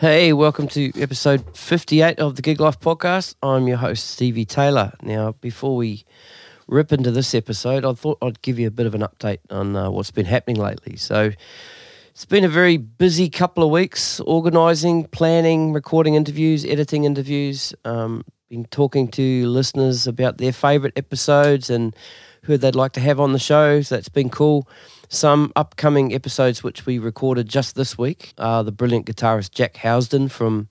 Hey, welcome to episode 58 of the Gig Life podcast. I'm your host, Stevie Taylor. Now, before we rip into this episode, I thought I'd give you a bit of an update on uh, what's been happening lately. So, it's been a very busy couple of weeks organising, planning, recording interviews, editing interviews, um, been talking to listeners about their favourite episodes and who they'd like to have on the show. So, that's been cool. Some upcoming episodes which we recorded just this week are the brilliant guitarist Jack Housden from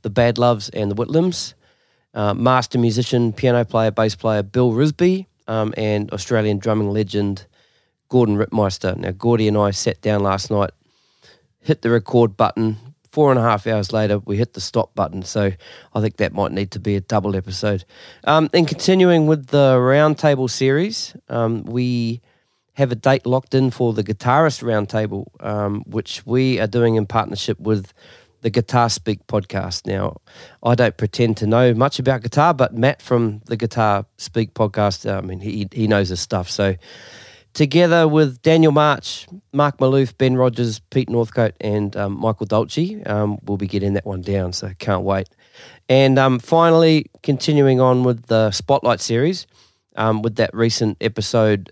the Bad Loves and the Whitlams, uh, master musician, piano player, bass player Bill Risby, um, and Australian drumming legend Gordon Rittmeister. Now, Gordy and I sat down last night, hit the record button. Four and a half hours later, we hit the stop button. So I think that might need to be a double episode. Um, and continuing with the roundtable series, um, we have a date locked in for the Guitarist Roundtable, um, which we are doing in partnership with the Guitar Speak podcast. Now, I don't pretend to know much about guitar, but Matt from the Guitar Speak podcast, I mean, he, he knows his stuff. So, together with Daniel March, Mark Maloof, Ben Rogers, Pete Northcote, and um, Michael Dolce, um, we'll be getting that one down. So, can't wait. And um, finally, continuing on with the Spotlight series, um, with that recent episode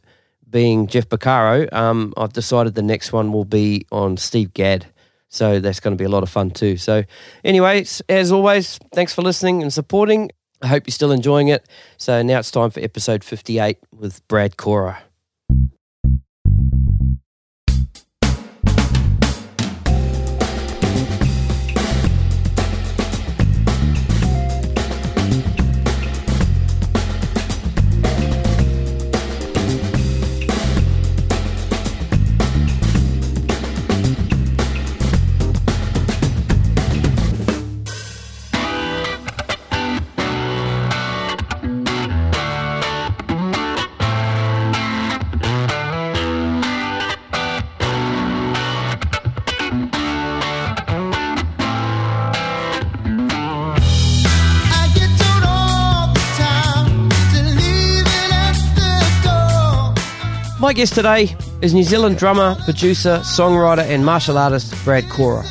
being Jeff Porcaro, um, I've decided the next one will be on Steve Gadd. So that's going to be a lot of fun too. So, anyway, as always, thanks for listening and supporting. I hope you're still enjoying it. So, now it's time for episode 58 with Brad Kora. My guest today is New Zealand drummer, producer, songwriter, and martial artist Brad Kora.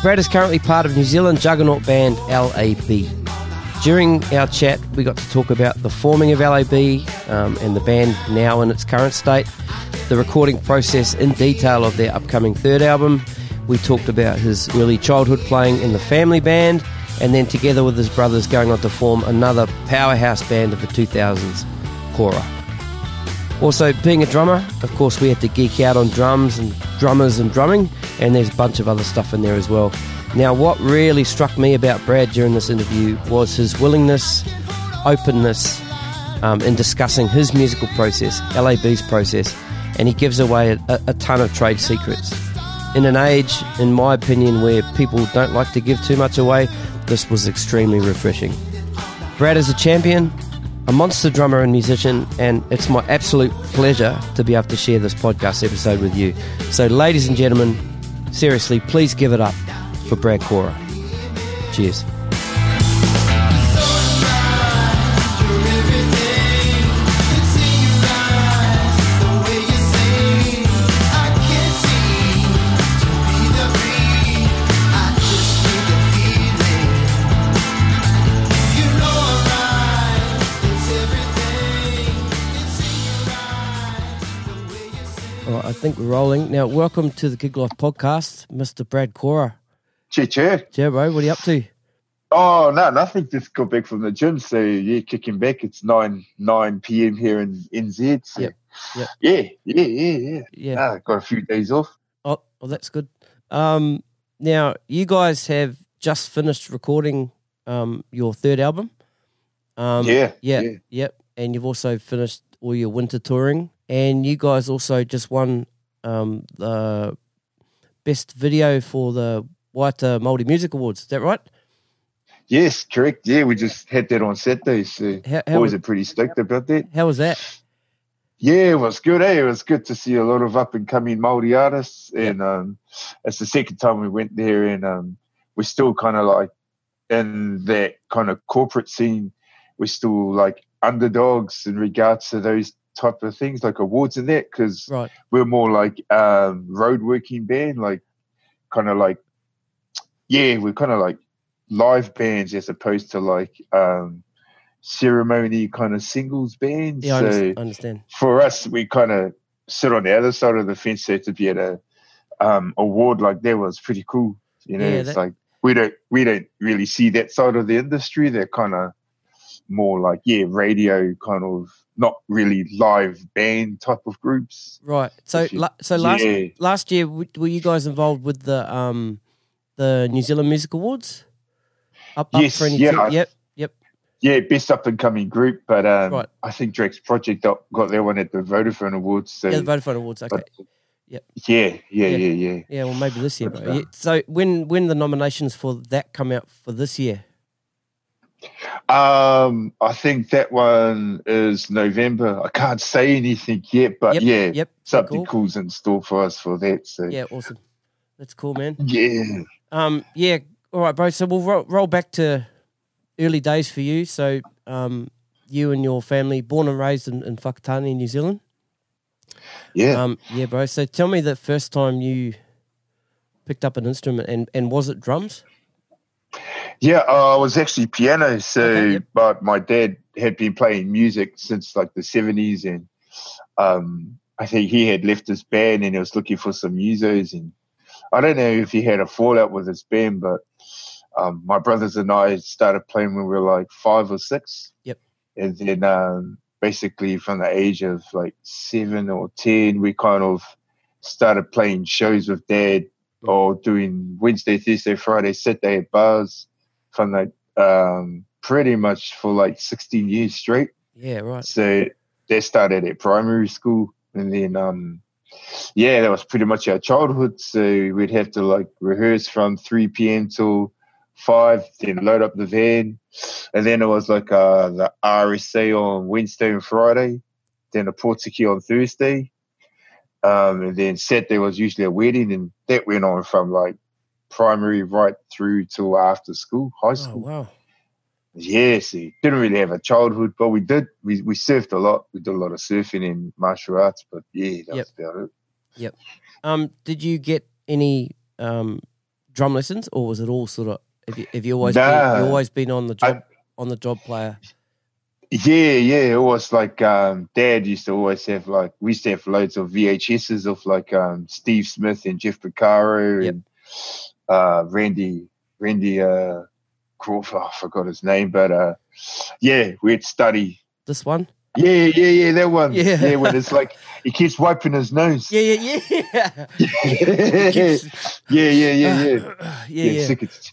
Brad is currently part of New Zealand juggernaut band LAB. During our chat, we got to talk about the forming of LAB um, and the band now in its current state, the recording process in detail of their upcoming third album. We talked about his early childhood playing in the family band, and then together with his brothers going on to form another powerhouse band of the 2000s, Kora. Also, being a drummer, of course, we had to geek out on drums and drummers and drumming, and there's a bunch of other stuff in there as well. Now, what really struck me about Brad during this interview was his willingness, openness um, in discussing his musical process, LAB's process, and he gives away a, a ton of trade secrets. In an age, in my opinion, where people don't like to give too much away, this was extremely refreshing. Brad is a champion, a monster drummer and musician, and it's my absolute pleasure to be able to share this podcast episode with you. So, ladies and gentlemen, seriously, please give it up for Brad Kora. Cheers. Think we're rolling. Now, welcome to the Gig Life podcast, Mr. Brad Kora. Che che. Yeah, bro, what are you up to? Oh no, nothing. Just got back from the gym, so yeah, kicking back. It's nine nine p.m. here in NZ. So Yep, yep. yeah, yeah, yeah, yeah. Yeah. Ah, got a few days off. Oh, well, that's good. Um, now, you guys have just finished recording um, your third album. Um, yeah, yeah, yeah. yep. And you've also finished all your winter touring, and you guys also just won um, the best video for the White uh, Multi Music Awards. Is that right? Yes, correct. Yeah, we just had that on Saturday, so How, how, boys are pretty stoked about that. how was that? Yeah, it was good. Eh? It was good to see a lot of up and coming Maori artists, and um, it's the second time we went there, and um, we're still kind of like in that kind of corporate scene. We're still like underdogs in regards to those type of things, like awards and that, because Right. we're more like um, road working band, like kind of like yeah, we're kind of like live bands as opposed to like um, ceremony kind of singles bands. Yeah, I so understand. understand. for us, we kind of sit on the other side of the fence. So to be at a um, award like that was pretty cool. You know, Yeah, it's that- like we don't we don't really see that side of the industry. They're kind of more like yeah, radio kind of not really live band type of groups. Right. So, you- la- so last yeah, last year, were you guys involved with the um the New Zealand Music Awards? Up, Yes, up for any yeah, I- Yep. Yep. yeah, best up and coming group. But um, Right. I think Drax Project got, got their one at the Vodafone Awards. So Yeah, the Vodafone Awards. Okay. but- Yep. yeah, yeah, Yeah. yeah, yeah. Yeah. Well, maybe this year, But, uh, Yeah. So when when the nominations for that come out for this year? Um, I think that one is November. I can't say anything yet, but Yep, yeah, Yep. something cool. cool's in store for us for that. So Yeah. Awesome. That's cool, man. yeah, Um. Yeah. All right, bro. So we'll roll, roll back to early days for you. So um, you and your family, born and raised in, in Whakatane, New Zealand. yeah. Um, yeah, bro. So tell me the first time you picked up an instrument, and, and was it drums? Yeah, uh, I was actually piano. So, Okay, yep. but my dad had been playing music since like the seventies, and um, I think he had left his band and he was looking for some musos. And I don't know if he had a fallout with his band, but um, my brothers and I started playing when we were like five or six. Yep. And then um, basically from the age of like seven or ten, we kind of started playing shows with dad or doing Wednesday, Thursday, Friday, Saturday at bars from like um, pretty much for like 16 years straight. Yeah, right. So they started at primary school, and then um, yeah, that was pretty much our childhood. So we'd have to like rehearse from 3 p.m. till five, then load up the van, and then it was like uh, the RSA on Wednesday and Friday, then a Portuguese on Thursday, um, and then Saturday was usually a wedding, and that went on from like primary right through till after school, high Oh school. wow. Yeah, see, didn't really have a childhood, but we did. We we surfed a lot. We did a lot of surfing and martial arts, but yeah, that Yep. was about it. Yep. Um, did you get any um drum lessons, or was it all sort of? Have you, have you always been, you always been on the I- job on the job player? Yeah, yeah. It was like um, Dad used to always have like we used to have loads of VHSs of like um, Steve Smith and Jeff Porcaro Yep. and uh, Randy Randy uh, Crawford. I forgot his name, but uh, yeah, we'd study. This one? Yeah, yeah, yeah. That one. Yeah. yeah. When it's like he keeps wiping his nose. Yeah, yeah, yeah. yeah, Keeps- yeah, yeah, yeah. yeah, yeah. it, Yeah. tick it,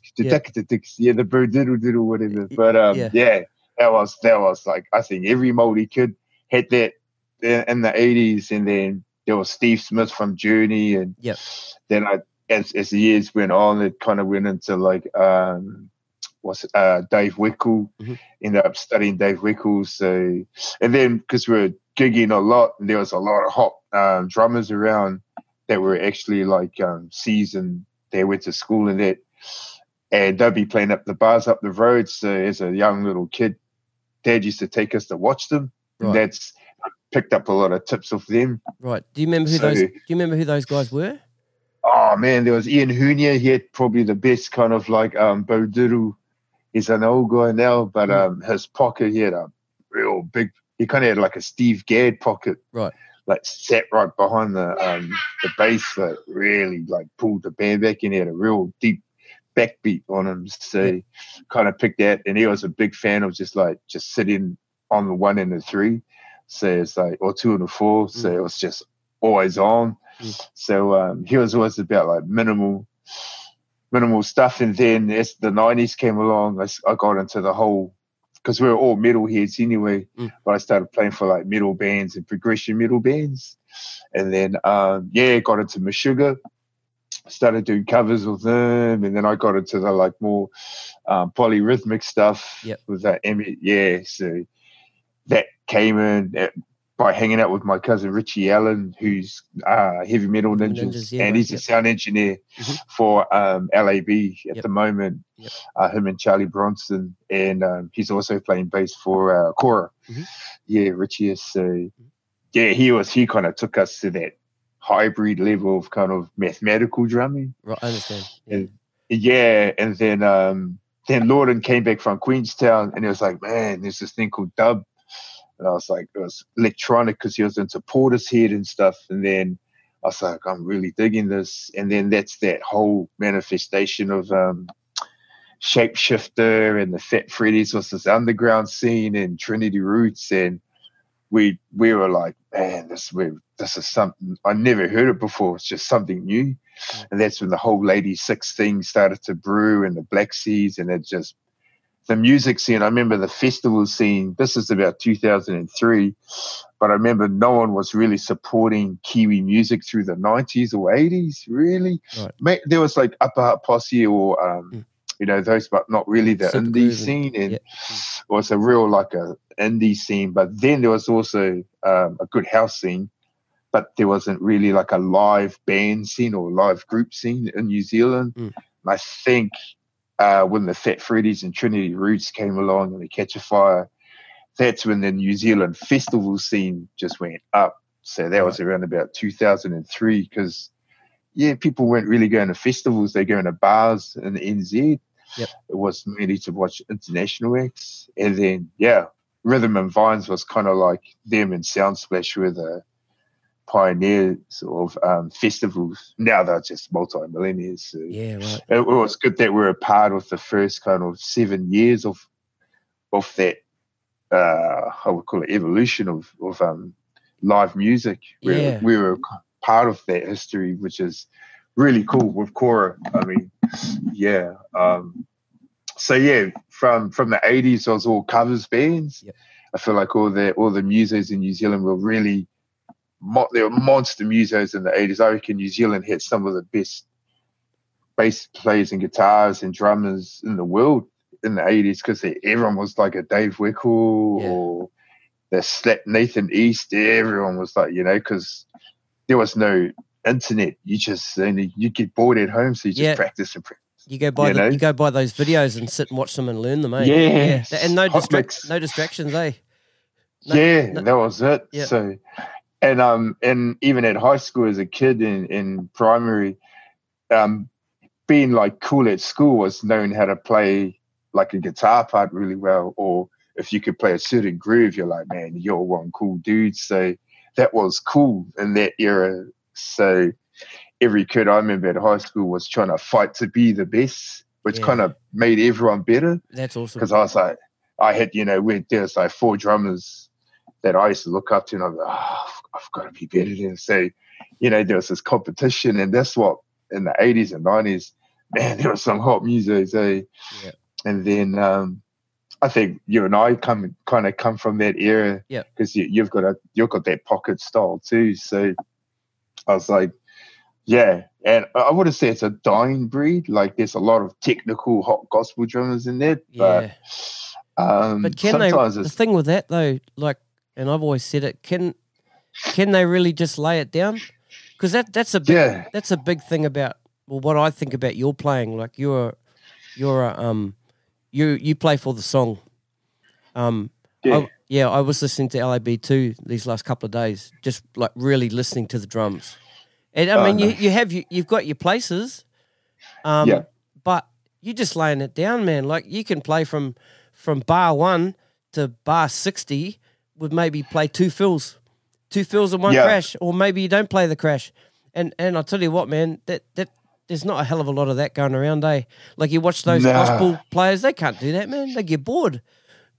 tick it, yeah, the bird diddle diddle whatever. But um, Yeah. yeah. that was that was like I think every Māori kid had that in in the eighties, and then there was Steve Smith from Journey, and Yep. then I as as the years went on, it kind of went into like um. Was uh, Dave Weckl Mhm. ended up studying Dave Weckl, so and then because we were gigging a lot, and there was a lot of hot um, drummers around that were actually like um, seasoned. They went to school and that, and they'd be playing up the bars up the road. So as a young little kid, Dad used to take us to watch them, Right. and that's I picked up a lot of tips off them. Right. Do you remember who So- those? Do you remember who those guys were? Oh man, there was Ian Hunia. He had probably the best kind of like um, Bo Diddle. He's an old guy now, but Mm. um, his pocket he had a real big. He kind of had like a Steve Gadd pocket, Right. Like sat right behind the um, the bass that really like pulled the band back, and he had a real deep backbeat on him. So Yeah. kind of picked that, and he was a big fan of just like just sitting on the one and the three. So it's like or two and the four. So Mm. it was just always on. So um, he was always about like minimal, minimal stuff. And then as the nineties came along, I got into the whole because we were all metal heads anyway. Mm. But I started playing for like metal bands and progression metal bands, and then um, yeah, got into Meshuggah. Started doing covers with them, and then I got into the like more um, polyrhythmic stuff Yep. with that. Emmett. Yeah, so that came in uh, by hanging out with my cousin Richie Allen, who's uh, heavy metal ninjas, Ninjas, yeah, and he's a sound engineer Mhm. for um, LAB at Yep. the moment. Yep. Uh, him and Charlie Bronson, and um, he's also playing bass for uh, Kora. Mhm. Yeah, Richie is. So yeah, he was. He kind of took us to that hybrid level of kind of mathematical drumming. Right. I understand. Yeah. And yeah, and then um, then Laughton came back from Queenstown, and he was like, man, there's this thing called dub, and I was like, it was electronic because he was into Portishead and stuff, and then I was like, I'm really digging this, and then that's that whole manifestation of um, Shapeshifter and the Fat Freddy's was this underground scene and Trinity Roots. And we we were like, man, this we, this is something I never heard it before. It's just something new, and that's when the whole Ladi6 thing started to brew and the Black Seeds, and it just the music scene. I remember the festival scene. This is about 2003, but I remember no one was really supporting Kiwi music through the 90s or 80s. Really, right. there was like Upper Hutt Posse or um, mm you know those but not really the Super indie scene and yeah. it was a real like a indie scene but then there was also um, a good house scene but there wasn't really like a live band scene or live group scene in new zealand mm. i think uh, when the fat freddy's and trinity roots came along and the Katchafire that's when the new zealand festival scene just went up so that was around about 2003 because yeah, people weren't really going to festivals; they're going to bars in the NZ. Yep. It was mainly to watch international acts, and then yeah, Rhythm and Vines was kind of like them and Soundsplash were the pioneers of um, festivals. Now they're just multi-millionaires. So yeah, right. It, it, was good that we are a part of the first kind of seven years of of that. Uh, I would call it evolution of of um, live music. Yeah. We were part of that history, which is really cool with Kora. I mean, yeah. Um, so yeah, from from the eighties, it was all covers bands. Yep. I feel like all the all the musos in New Zealand were really mo- there were monster musos in the eighties. I reckon New Zealand had some of the best bass players and guitars and drummers in the world in the eighties because everyone was like a Dave Weckl yeah. or the Nathan East. Everyone was like, you know, because there was no internet. You just and you get bored at home, so you just yeah. practice and practice. You go buy you, the, you go buy those videos and sit and watch them and learn them, eh? Yeah, yeah. and no distra- no distractions, eh? No, yeah, no. that was it. Yeah. So, and um, and even at high school as a kid in in primary, um, being like cool at school was knowing how to play like a guitar part really well, or if you could play a certain groove, you're like, man, you're one cool dude. So that was cool in that era. So every kid I remember at high school was trying to fight to be the best, which yeah. kind of made everyone better. That's awesome. Because I was like, I had, you know, we there's like four drummers that I used to look up to, and I was like, oh, I've got to be better than. So, you know, there was this competition, and that's what in the 80s and 90s, man, there was some hot music, eh? Yeah. And then um, I think you and I come kind of come from that era, yeah. Because you, have got a you've got that pocket style too. So I was like, yeah, and I wouldn't say it's a dying breed. Like there's a lot of technical hot gospel drummers in there, but yeah. um, but can they? The thing with that though, like, and I've always said it, can can they really just lay it down? Because that that's a big, yeah. that's a big thing about well, what I think about your playing. Like you're you're a um you you play for the song. Um, yeah. I, yeah, I was listening to LAB two these last couple of days, just like really listening to the drums. And I oh, mean, you, you have you, you've got your places, um, yeah. but you're just laying it down, man. Like you can play from from bar one to bar sixty with maybe play two fills, two fills and one yeah. crash, or maybe you don't play the crash. And and I'll tell you what, man, that that there's not a hell of a lot of that going around, eh? Like you watch those nah. gospel players, they can't do that, man. They get bored.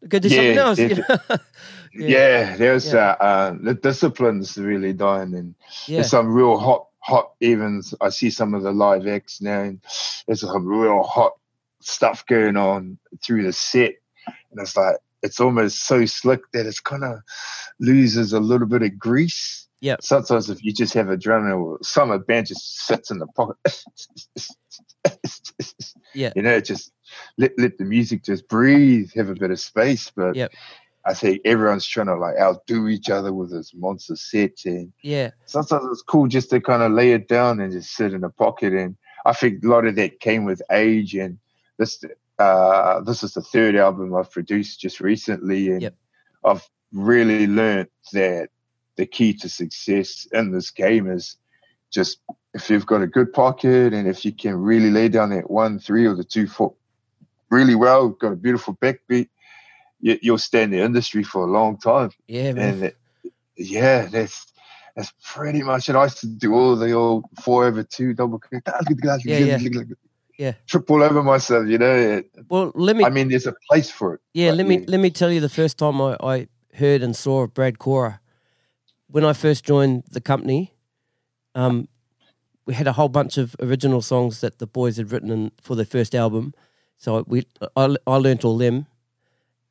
They go do yeah, something else. You know? yeah. yeah. there's yeah. Uh, uh, the disciplines really dying, and there's some real hot, hot evens. I see some of the live acts now, and there's some real hot stuff going on through the set, and it's like it's almost so slick that it's kind of loses a little bit of grease yeah. Sometimes if you just have a drummer, or some of the band just sits in the pocket. yeah. You know, just let let the music just breathe, have a bit of space. But yep. I think everyone's trying to like outdo each other with this monster set. And yeah. Sometimes it's cool just to kind of lay it down and just sit in a pocket. And I think a lot of that came with age and this uh this is the third album I've produced just recently and yep. I've really learned that the key to success in this game is just if you've got a good pocket and if you can really lay down that one, three, or the two foot really well, got a beautiful backbeat, you, you'll stay in the industry for a long time. Yeah, man. And it, yeah, that's that's pretty much it. I used to do all the old four over two double kick. Yeah, yeah. Yeah. Trip all over myself, you know. Well, let me. I mean, there's a place for it. Yeah, let me let me tell you the first time I, I heard and saw of Brad Kora. When I first joined the company, um, we had a whole bunch of original songs that the boys had written in, for their first album. So we I, I learnt all them,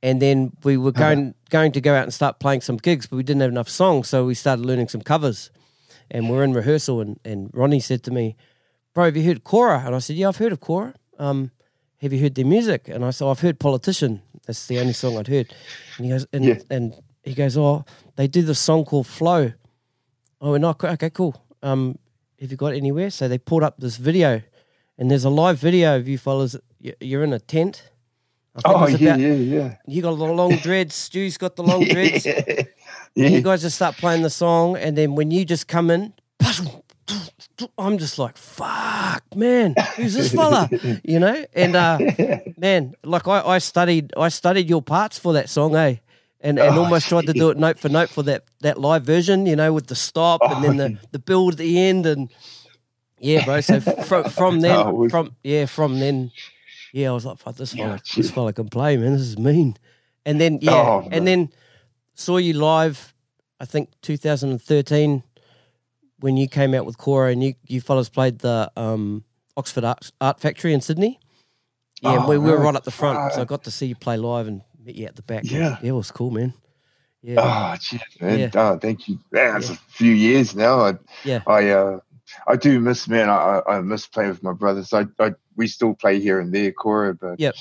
and then we were going going to go out and start playing some gigs, but we didn't have enough songs, so we started learning some covers, and we're in rehearsal, and, and Ronnie said to me, "Bro, have you heard Kora?" And I said, "Yeah, I've heard of Kora. Um, have you heard their music?" And I said, "I've heard Politician. That's the only song I'd heard." And he goes, and Yeah. and he goes, "Oh, they do this song called Flow." Oh, and I okay, cool. Um, have you got anywhere? So they pulled up this video, and there's a live video of you fellas. You're in a tent. I think Oh yeah, about- yeah, yeah. You got the long dreads. Stu's got the long dreads. yeah. And you guys just start playing the song, and then when you just come in, I'm just like, "Fuck, man, who's this fella?" You know, and uh, man, like I, I studied, I studied your parts for that song, eh? And, and Oh, almost tried to do it note for note for that, that live version, you know, with the stop and then the, the build at the end and yeah, bro. So from from then, Oh, we- from yeah, from then, yeah, I was like, "Fuck, this fella, Yeah, this fella can play, man. This is mean." And then yeah, Oh, and then saw you live. I think 2013 when you came out with Kora and you you fellas played the um, Oxford Art, Art Factory in Sydney. Yeah, Oh, we, we were right up the front, so I got to see you play live and meet you at the back. Yeah. yeah, it was cool, man. Yeah, Oh, geez, man. Yeah. Oh, thank you. Man, it's Yeah. a few years now. I, Yeah. I, uh, I do miss, man. I, I I miss playing with my brothers. I, I, we still play here and there, Kora, but Yep.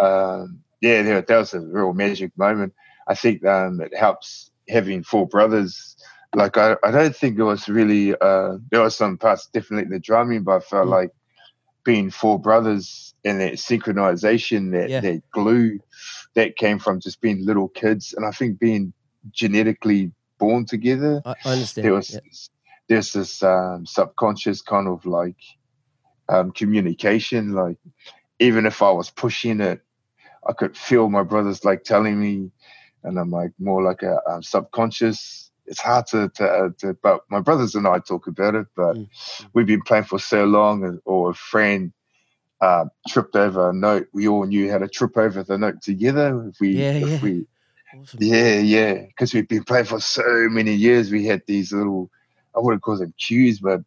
um, yeah, that, that was a real magic moment. I think um, it helps having four brothers. Like I, I don't think it was really. Uh, there was some parts definitely in the drumming, but I felt Mm. like being four brothers and that synchronization, that Yeah. that glue, that came from just being little kids, and I think being genetically born together I, I understand. there was yeah. this, there's this um, subconscious kind of like um, communication. Like even if I was pushing it, I could feel my brothers like telling me, and I'm like more like a, um subconscious. It's hard to, to, uh, to, but my brothers and I talk about it. But Mm. we've been playing for so long, and- or a friend uh, tripped over a note. We all knew how to trip over the note together. If we, Yeah, if yeah. we Awesome. yeah, yeah. Because we've been playing for so many years. We had these little, I wouldn't call them cues, but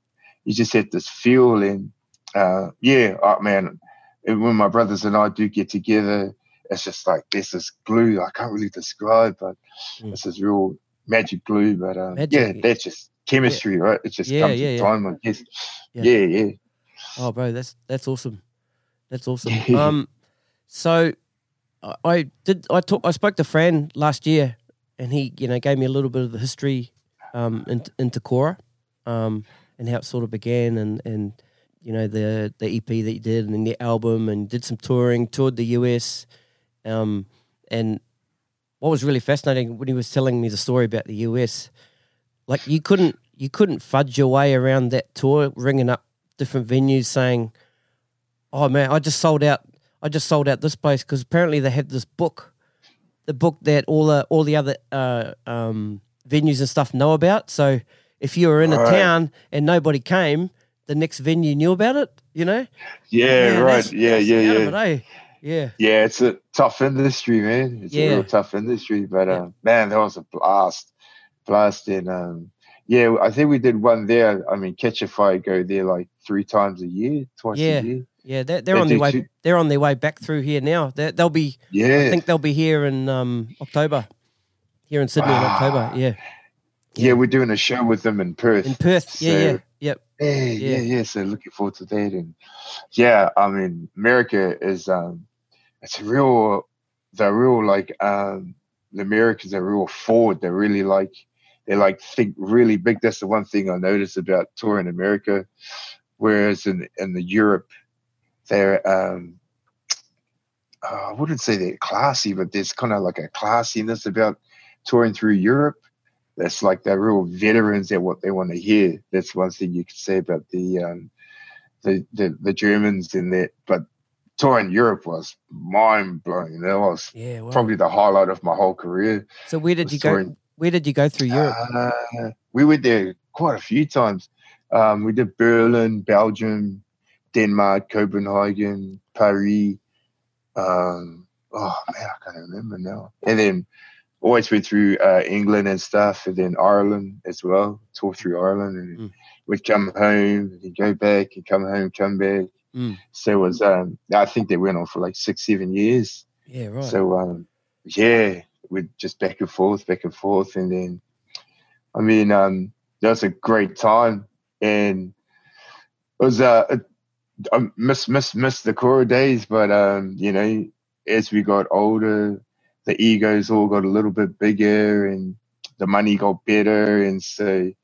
you just had this feel. And uh, yeah, oh, man, when my brothers and I do get together, it's just like this is glue. I can't really describe, but Mm. this is real magic glue. But um, Magic, yeah, yeah. that's just chemistry, right? It just Yeah, comes yeah, yeah. time, I guess. Yeah. Yeah, yeah. Oh, bro, that's that's awesome. That's awesome. Yeah. um, so I, I did. I talk. I spoke to Fran last year, and he, you know, gave me a little bit of the history um, into, into Kora, um, and how it sort of began, and and you know the the EP that you did, and then the album, and did some touring, toured the US, um, and what was really fascinating when he was telling me the story about the US, like you couldn't you couldn't fudge your way around that tour, ringing up different venues saying, "Oh man, I just sold out. I just sold out this place because apparently they had this book, the book that all the all the other uh, um, venues and stuff know about. So if you were in a Right. town and nobody came, the next venue knew about it. You know? Yeah, right. that's- Yeah, that's yeah, yeah. it, eh? Yeah. Yeah, it's a tough industry, man. It's Yeah. a real tough industry. But Yeah. uh, man, that was a blast. Blast and um yeah, I think we did one there. I mean, Katchafire go there like three times a year, twice Yeah. a year. Yeah, they're, they're They on their way. two- They're on their way back through here now. They're, they'll be. Yeah, I Yeah. think they'll be here in um, October, here in Sydney in Ah. October. Yeah, yeah, we're doing a show with them in Perth. in Perth. Yeah, So- yeah, yep. Yeah, Yeah. yeah, yeah. So looking forward to that. And yeah, I mean, America is um it's a real they're real like um the Americans are real forward. They're really like they like think really big. That's the one thing I noticed about touring America. Whereas in in the Europe, they're um uh, I wouldn't say they're classy, but there's kind of like a classiness about touring through Europe. that's like they're real veterans at what they want to hear. That's one thing you could say about the um, the, the the Germans in that. But touring Europe was mind blowing. That was Yeah. Wow. probably the highlight of my whole career. So where did you go? Where did you go through Europe? Uh, we went there quite a few times. Um, we did Berlin, Belgium, Denmark, Copenhagen, Paris. Um, oh man, I can't remember now. And then always went through uh, England and stuff, and then Ireland as well. Tour through Ireland, and Mm. we'd come home, and go back, and come home, come back. Mm. So it was. Um, I think they went on for like six, seven years. yeah. Right. So um, yeah, we're just back and forth, back and forth, and then I mean, um, that was a great time, and it was uh, a- I miss miss miss the Kora days, but um, you know, as we got older, the egos all got a little bit bigger, and the money got better, and so a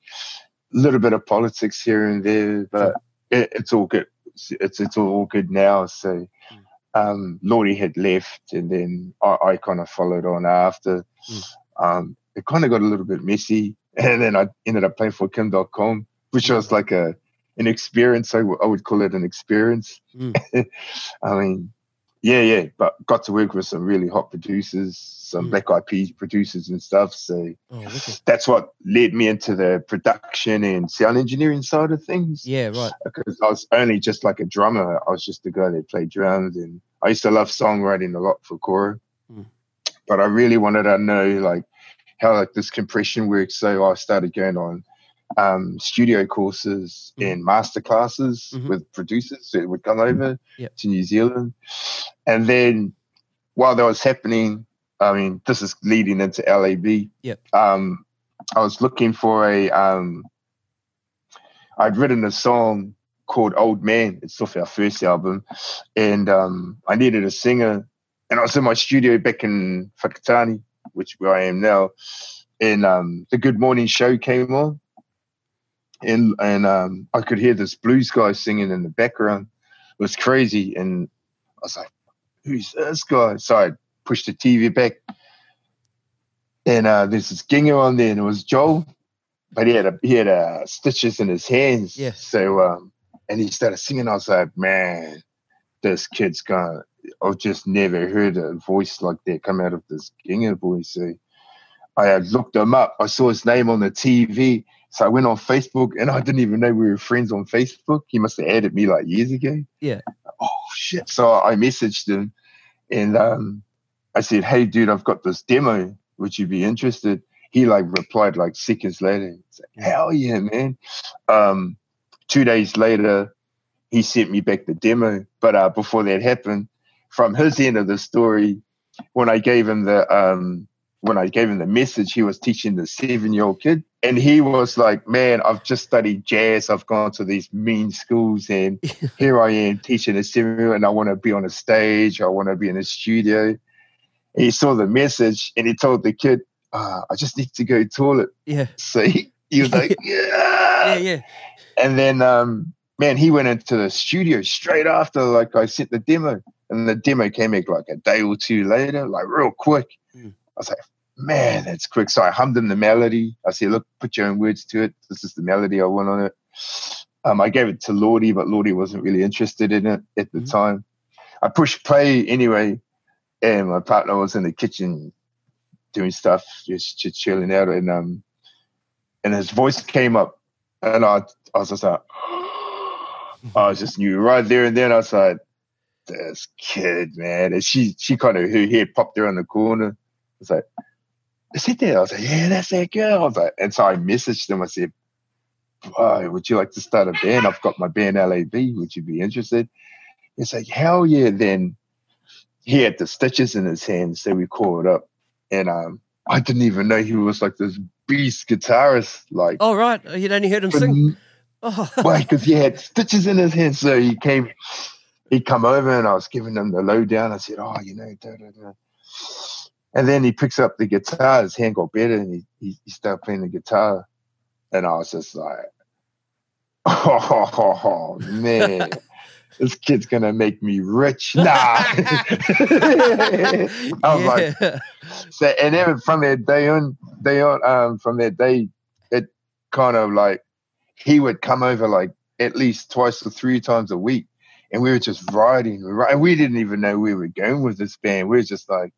little bit of politics here and there, but it, it's all good. It's, it's all good now. So um, Lordy had left, and then I, I kind of followed on after. Mm. Um, it kind of got a little bit messy, and then I ended up playing for Kim Dotcom, which was like a an experience. I, w- I would call it an experience. Mm. I mean, yeah, yeah, but got to work with some really hot producers, some Mm. Black Peas producers and stuff. So oh, that's what led me into the production and sound engineering side of things Yeah. Right. because I was only just like a drummer. I was just a guy that played drums, and I used to love songwriting a lot for Kora. Mm. But I really wanted to know like how like this compression works. So I started going on um, studio courses Mhm. and master classes Mhm. with producers that would come over Yep. to New Zealand. And then while that was happening, I mean, this is leading into LAB. Yep. Um, I was looking for a um, I'd written a song called Old Man. It's off our first album. And um, I needed a singer. And I was in my studio back in Whakatane, which where I am now. And um, the Good Morning Show came on. And and um, I could hear this blues guy singing in the background. It was crazy. And I was like, who's this guy? So I pushed the TV back. And uh, there's this ginger on there, and it was Joel but he had a, he had uh, stitches in his hands. Yeah. So um, and he started singing. I was like, man, this kid's gonna. I've just never heard a voice like that come out of this Ginger voice. So I had looked him up. I saw his name on the TV. So I went on Facebook, and I didn't even know we were friends on Facebook. He must have added me like years ago. Yeah. Oh shit! So I messaged him, and um, I said, "Hey, dude, I've got this demo. Would you be interested?" He like replied like seconds later. He's like, Hell yeah, man. Um, two days later, he sent me back the demo. But uh, before that happened, from his end of the story, when I gave him the um, when I gave him the message, he was teaching the seven year old kid, and he was like, "Man, I've just studied jazz. I've gone to these mean schools, and here I am teaching a seven year old, and I want to be on a stage. I want to be in a studio." And he saw the message, and he told the kid, uh, "I just need to go to toilet." Yeah. So he, he was like, Yeah. "Yeah." Yeah. And then, um, man, he went into the studio straight after, like, I sent the demo. And the demo came back like a day or two later, like real quick. Mm. I was like, man, that's quick. So I hummed him the melody. I said, look, put your own words to it. This is the melody I want on it. Um, I gave it to Lordy, but Lordy wasn't really interested in it at the Mhm. time. I pushed play anyway, and my partner was in the kitchen doing stuff, just, just chilling out, and um, and his voice came up, and I, I was just like, I just knew right there and then. I was like, this kid, man, and she, she kind of her head popped around the corner. I was like, is it there? I was like, yeah, that's that girl. I was like, and so I messaged him. I said, "Boy, would you like to start a band? I've got my band LAB. Would you be interested? He's like, hell yeah. Then he had the stitches in his hands, so we called up. And um, I didn't even know he was like this beast guitarist. Like, Oh right. You'd only heard him sing. Oh. Why? Because he had stitches in his hands. So he came, he'd come over and I was giving him the lowdown. I said, oh, you know, da, da, da. And then he picks up the guitar. His hand got better and he, he, he started playing the guitar. And I was just like, oh, man. this kid's gonna make me rich. Nah. I was like, so, and then from that day on, day on, um, from that day, it kind of like he would come over like at least twice or three times a week, and we were just riding, and we didn't even know where we were going with this band. We were just like,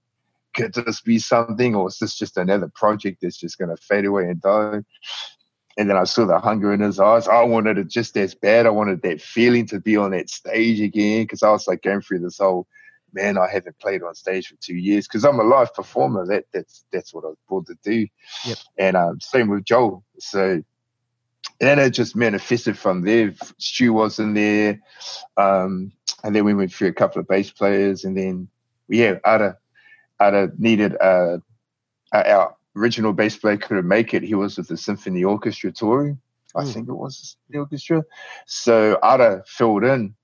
could this be something, or is this just another project that's just gonna fade away and die? And then I saw the hunger in his eyes. I wanted it just as bad. I wanted that feeling to be on that stage again because I was like going through this whole man, I haven't played on stage for two years because I'm a live performer. That that's that's what I was born to do. Yep. And um, same with Joel. So and it just manifested from there. Stu was in there, um, and then we went through a couple of bass players, and then yeah, Ada Ada needed uh, our original bass player couldn't make it. He was with the symphony orchestra touring. I Mm. think it was the orchestra. So Ada filled in,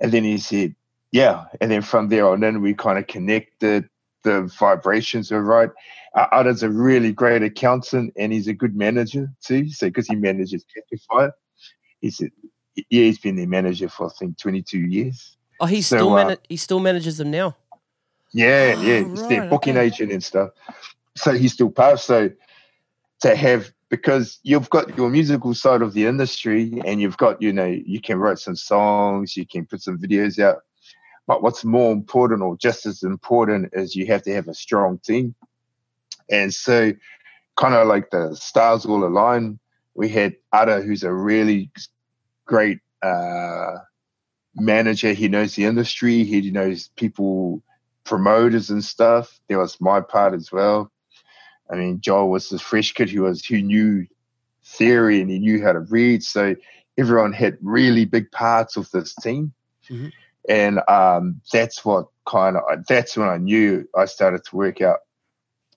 and then he said, "Yeah." And then from there on in, we kind of connected. The vibrations are right. Uh, Ada's a really great accountant, and he's a good manager too. So because he manages Katchafire, he said, "Yeah, he's been their manager for I think 22 years." Oh, he So, still uh, mana- he still manages them now. Yeah, Oh, yeah, it's their booking okay. agent and stuff. So he's still part. So to have because you've got your musical side of the industry, and you've got you know you can write some songs, you can put some videos out. But what's more important, or just as important, is you have to have a strong team. And so, kind of like the stars all align. We had Ada, who's a really great uh, manager. He knows the industry. He knows people promoters and stuff. There was my part as well. I mean, Joel was this fresh kid who was who knew theory and he knew how to read. So everyone had really big parts of this team, Mhm. and um, that's what kind of that's when I knew I started to work out.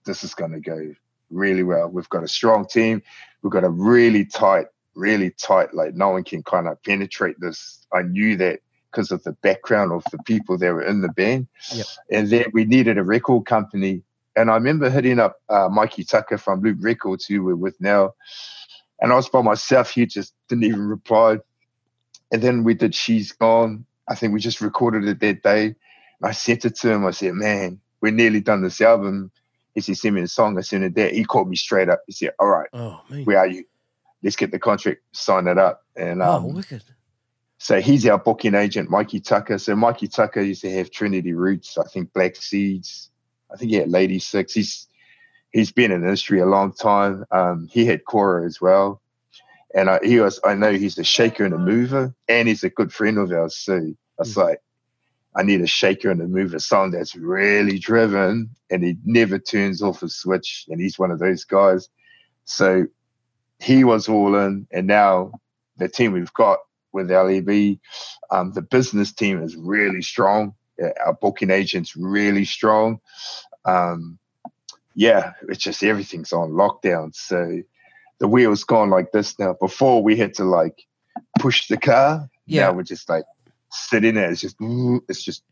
This is going to go really well. We've got a strong team. We've got a really tight, really tight. Like no one can kind of penetrate this. I knew that because of the background of the people that were in the band. Yep. And then we needed a record company. And I remember hitting up uh, Mikey Tucker from Loop Records, who we're with now. And I was by myself. He just didn't even reply. And then we did She's Gone. I think we just recorded it that day. And I sent it to him. I said, Man, we're nearly done this album. He said, Send me the song. I sent it there. He called me straight up. He said, All right, Oh where are you? Let's get the contract, sign it up. And oh, um, wicked. So he's our booking agent, Mikey Tucker. So Mikey Tucker used to have Trinity Roots, I think Black Seeds. I think he had Ladi6. He's he's been in the industry a long time. Um, he had Kora as well. And I, he was, I know he's a shaker and a mover, and he's a good friend of ours. So I was like, I need a shaker and a mover song that's really driven, and he never turns off a switch. And he's one of those guys. So he was all in, and now the team we've got with LAB, um, the business team is really strong. Our booking agent's really strong. Um, yeah, it's just everything's on lockdown. So the wheel's gone like this now. Before we had to like push the car. Yeah. Now we're just like sitting there. It's just it's just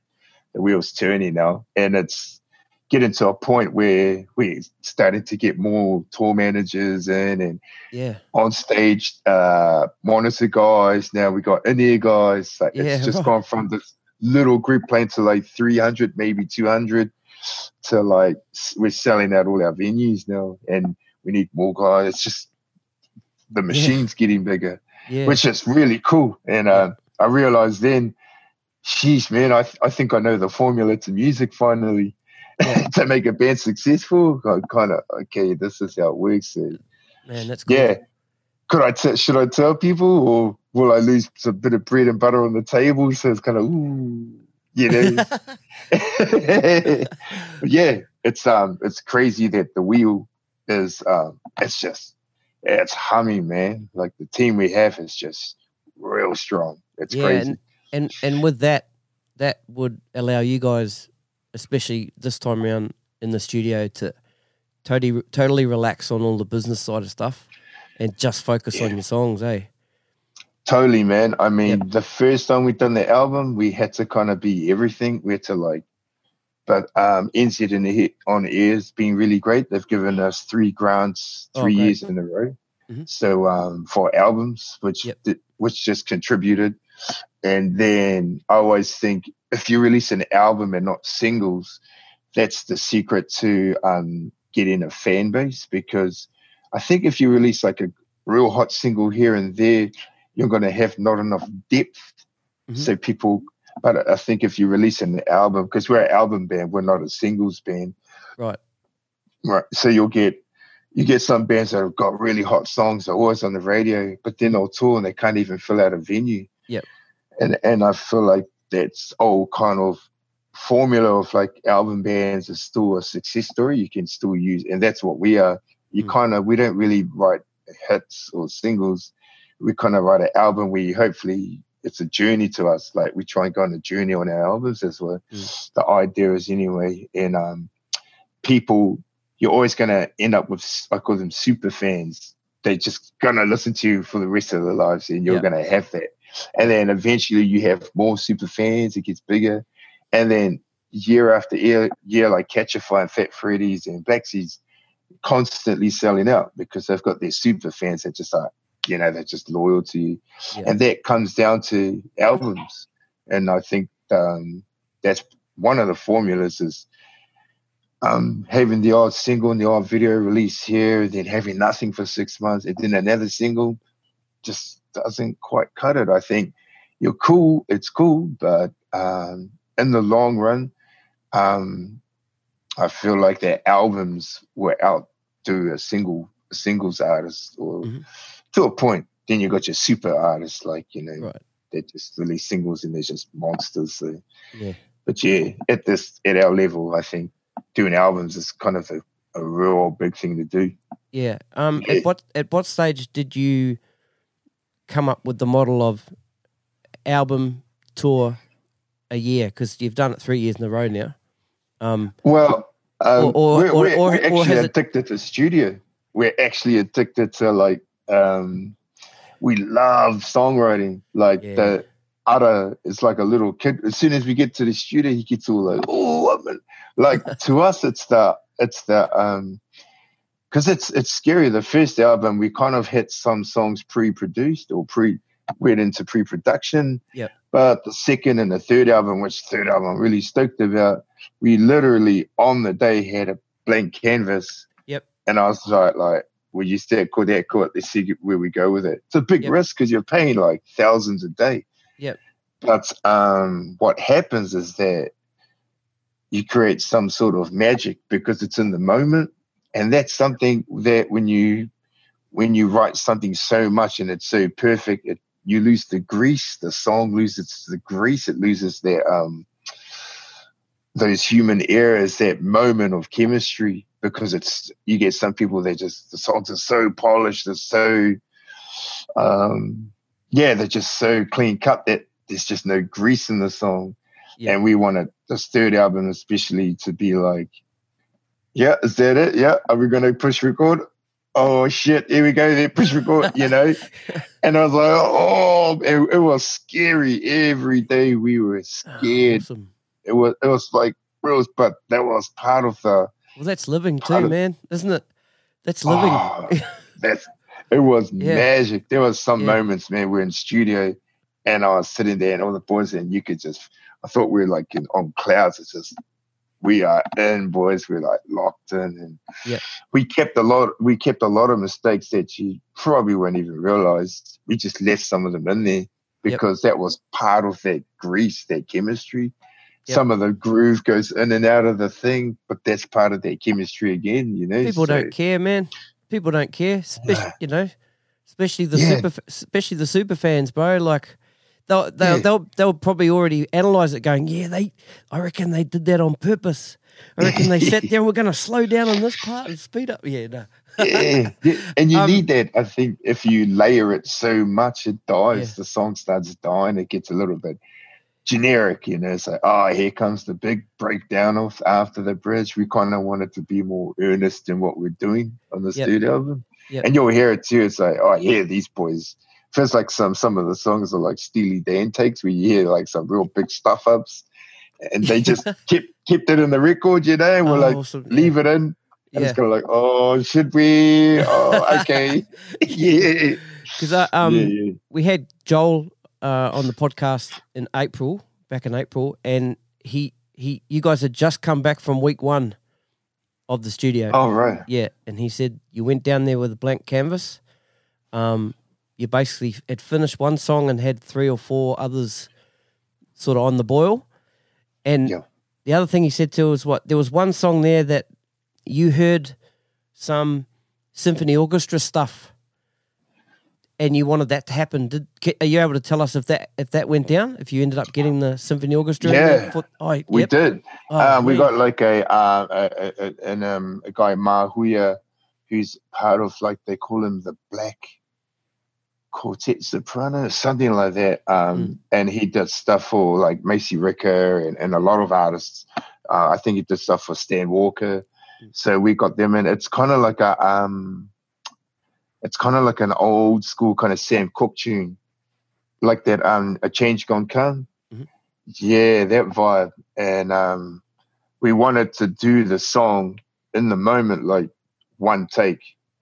the wheel's turning now, and it's getting to a point where we're starting to get more tour managers in and Yeah. on stage uh monitor guys. Now we got in ear guys. Like Yeah, it's just gone from this little group playing to like 300 maybe 200 to like we're selling out all our venues now and we need more guys. It's just the machine's getting bigger Yeah. which is really cool. And uh, i realized then sheesh man I, I think i know the formula to music finally Yeah. to make a band successful I kind of okay this is how it works and man, that's cool. yeah. Could I t- should I tell people or will I lose a bit of bread and butter on the table? So it's kind of ooh, you know. yeah, it's um it's crazy that the wheel is um it's just it's humming, man. Like the team we have is just real strong. It's yeah, crazy. and, and and with that, that would allow you guys, especially this time around in the studio, to totally totally relax on all the business side of stuff, and just focus on your songs, eh? Totally, man. I mean, Yep. the first time we done the album, we had to kind of be everything. We had to like, but um, NZ in the hit on ears been really great. They've given us three grants, Oh, three great. years in a row. Mhm. So um, for albums, which Yep. did, which just contributed. And then I always think if you release an album and not singles, that's the secret to um, getting a fan base. Because I think if you release like a real hot single here and there, you're going to have not enough depth. Mm-hmm. So people, but I think if you release an album, because we're an album band, we're not a singles band. Right. Right. So you'll get you get some bands that have got really hot songs that are always on the radio, but then they'll tour and they can't even fill out a venue. Yep. And and I feel like that's all kind of formula of like album bands is still a success story you can still use and that's what we are you mm. kind of we don't really write hits or singles we kind of write an album where hopefully it's a journey to us like we try and go on a journey on our albums as well mm. the idea is anyway and um people you're always going to end up with i call them super fans they're just going to listen to you for the rest of their lives and you're yeah. going to have that and then eventually you have more super fans, it gets bigger. And then year after year, year like Katchafire and Fat Freddy's and Black Seeds constantly selling out because they've got their super fans that just are, you know, they're just loyal to you. Yeah. And that comes down to albums. And I think um, that's one of the formulas is um, having the odd single and the odd video release here, then having nothing for six months, and then another single. Just doesn't quite cut it. I think you're cool, it's cool, but um, in the long run, um, I feel like their albums were out outdo a single a singles artist or mm-hmm. to a point. Then you got your super artists like you know right. they just release singles and they're just monsters. So. Yeah. But yeah, at this at our level, I think doing albums is kind of a, a real big thing to do. Yeah. Um. Yeah. At what at what stage did you come up with the model of album tour a year because you've done it three years in a row now. Um, well, um, or, or, we're, or, we're, actually addicted it... to studio. We're actually addicted to like um, we love songwriting. Like yeah. the other is like a little kid. As soon as we get to the studio, he gets all like, oh, like to us, it's the it's the um because it's it's scary. The first album we kind of had some songs pre-produced or pre went into pre-production. Yeah. But the second and the third album, which third album I'm really stoked about, we literally on the day had a blank canvas. Yep. And I was like, like, well, you stay cool, that cool. Let's see where we go with it. It's a big yep. risk because you're paying like thousands a day. Yep. But um, what happens is that you create some sort of magic because it's in the moment and that's something that when you when you write something so much and it's so perfect, it, you lose the grease. The song loses the grease. It loses that um, those human errors, that moment of chemistry, because it's you get some people that just the songs are so polished, they're so um, yeah, they're just so clean cut that there's just no grease in the song. Yeah. And we wanted this third album especially to be like yeah, is that it? Yeah. Are we going to push record? Oh shit, here we go. There, push record, you know? and I was like, oh, it, it, was scary. Every day we were ah, scared. Awesome. It was, it was like, it was, but that was part of the. Well, that's living too, of, man, isn't it? That's living. Oh, that's, it was yeah. magic. There was some yeah. moments, man, we're in studio and I was sitting there and all the boys and you could just, I thought we were like in, on clouds. It's just we are in, boys. We're like locked in, and yeah. we kept a lot. We kept a lot of mistakes that you probably won't even realize. We just left some of them in there because yep. that was part of that grease, that chemistry. Yep. Some of the groove goes in and out of the thing, but that's part of that chemistry again. You know, people so, don't care, man. People don't care, especially nah. you know, especially the yeah. super, especially the super fans, bro. Like They'll they'll, yeah. they'll they'll probably already analyze it, going, yeah, they, I reckon they did that on purpose. I reckon they sat down. We're going to slow down on this part and speed up. Yeah, no. yeah, and you um, need that. I think if you layer it so much, it dies. Yeah. The song starts dying. It gets a little bit generic, you know. It's like, oh, here comes the big breakdown of after the bridge. We kind of wanted to be more earnest in what we're doing on the yep. studio album. Yep. And you'll hear it too. It's like, oh, yeah, these boys feels like some some of the songs are like Steely Dan takes where you hear like some real big stuff ups, and they just kept kept it in the record, you know. And we're oh, like, awesome. leave it in. And yeah. it's kind of like, oh, should we? Oh, okay, yeah. Because uh, um, yeah, yeah. we had Joel uh, on the podcast in April, back in April, and he he you guys had just come back from week one of the studio. Oh right. Yeah, and he said you went down there with a blank canvas. Um, you basically had finished one song and had three or four others sort of on the boil. And Yeah. the other thing he said to was what there was one song there that you heard some symphony orchestra stuff, and you wanted that to happen. Did are you able to tell us if that if that went down? If you ended up getting the symphony orchestra? Yeah. for- oh, We did. Oh, um, we got like a uh, a, a, a, an, um, a guy Mahuya, who's part of like they call him the Black Quartet Soprano, something like that. Um, Mm. And he does stuff for like Maisey Rika and, and a lot of artists. Uh, I think he did stuff for Stan Walker. Mm. So we got them in. It's kind of like a um, it's kind of like an old school kind of Sam Cooke tune, like that. Um, a change gone come. Mhm. Yeah, that vibe. And um, we wanted to do the song in the moment, like one take.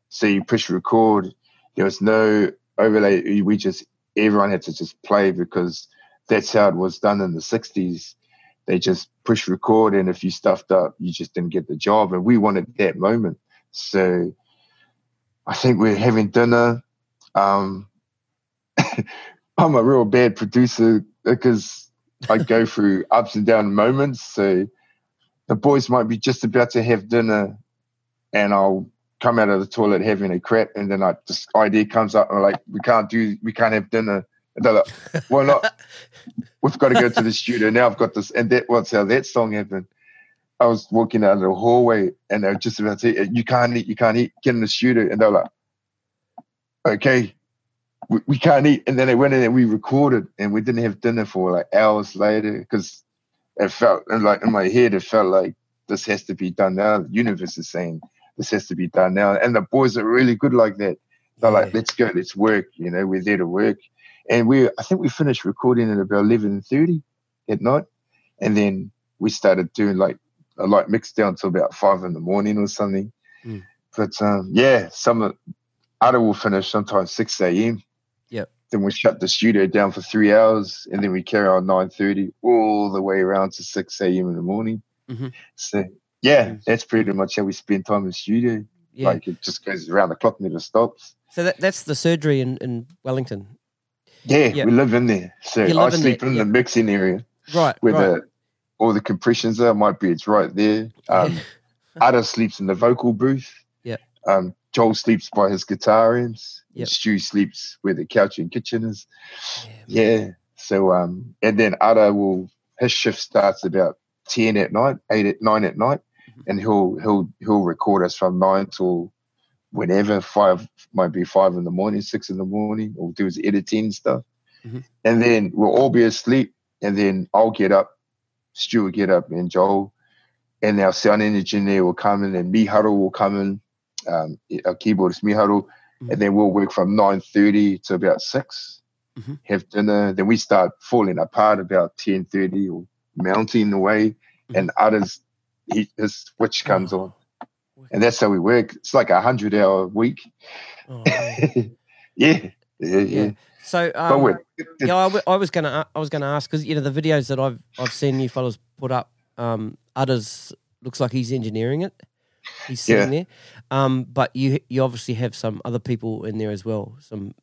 So you push record. There was no overlay. We just everyone had to just play because that's how it was done in the '60s. They just push record, and if you stuffed up, you just didn't get the job. And we wanted that moment. So I think we're having dinner. Um, I'm a real bad producer because I go through ups and down moments. So the boys might be just about to have dinner, and I'll come out of the toilet having a crap, and then I this idea comes up, and I'm like, we can't do, we can't have dinner. And they're like, why not? We've got to go to the studio now. I've got this, and that was how that song happened. I was walking out of the hallway, and they're just about to say, "You can't eat, you can't eat. Get in the studio." And they're like, "Okay, we, we can't eat." And then they went in and we recorded, and we didn't have dinner for like hours later because it felt and like in my head, it felt like this has to be done now. The universe is saying this has to be done now, and the boys are really good like that. They're like, "Let's go, let's work." You know, we're there to work, and we I think we finished recording at about eleven thirty at night, and then we started doing like a light mix down till about five in the morning or something. Mm. But um, yeah, some of other will finish sometimes six a.m. Yep. Then we shut the studio down for three hours, and then we carry on nine thirty all the way around to six a.m. in the morning. Mhm. So yeah, that's pretty much how we spend time in the studio. Yeah. Like it just goes around the clock, never stops. so that, that's the surgery in, in Wellington. Yeah, Yep. we live in there. So I in sleep there, in yep. the mixing area Right. where right. the all the compressions are. My bed's right there. Um, Ara sleeps in the vocal booth. Yeah. Um, Joel sleeps by his guitar and Yep. Stu sleeps where the couch and kitchen is. Yeah, Yeah. So um, and then Ara will his shift starts about ten at night, eight at nine at night. And he'll he'll he'll record us from nine till whenever five might be five in the morning, six in the morning, or do his editing stuff. Mhm. And then we'll all be asleep, and then I'll get up, Stu will get up, and Joel, and our sound engineer will come in, and Miharo will come in, um, our keyboardist Miharo, Mhm. and then we'll work from nine thirty to about 6 Mhm. have dinner. Then we start falling apart about ten thirty or mounting away, and others he, his switch comes on, and that's how we work. It's like a hundred hour week. Oh, yeah, yeah, yeah. yeah. So, um, yeah, I, w- I was gonna, I was gonna ask because you know the videos that I've, I've seen you fellas put up. Um, others looks like he's engineering it. He's sitting there, um, but you, you obviously have some other people in there as well. Some,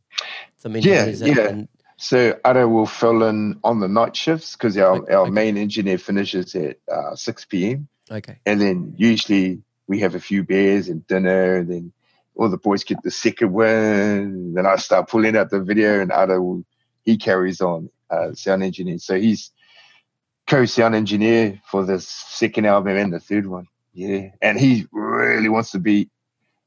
some engineers. and- yeah. and- So Ara will fill in on the night shifts because our, Okay, our main engineer finishes at uh, 6 p.m. okay. And then usually we have a few beers and dinner, and then all the boys get the second one. Then I start pulling out the video, and Ara will, he carries on uh, sound engineer. So he's co sound engineer for the second album and the third one. Yeah. And he really wants to be,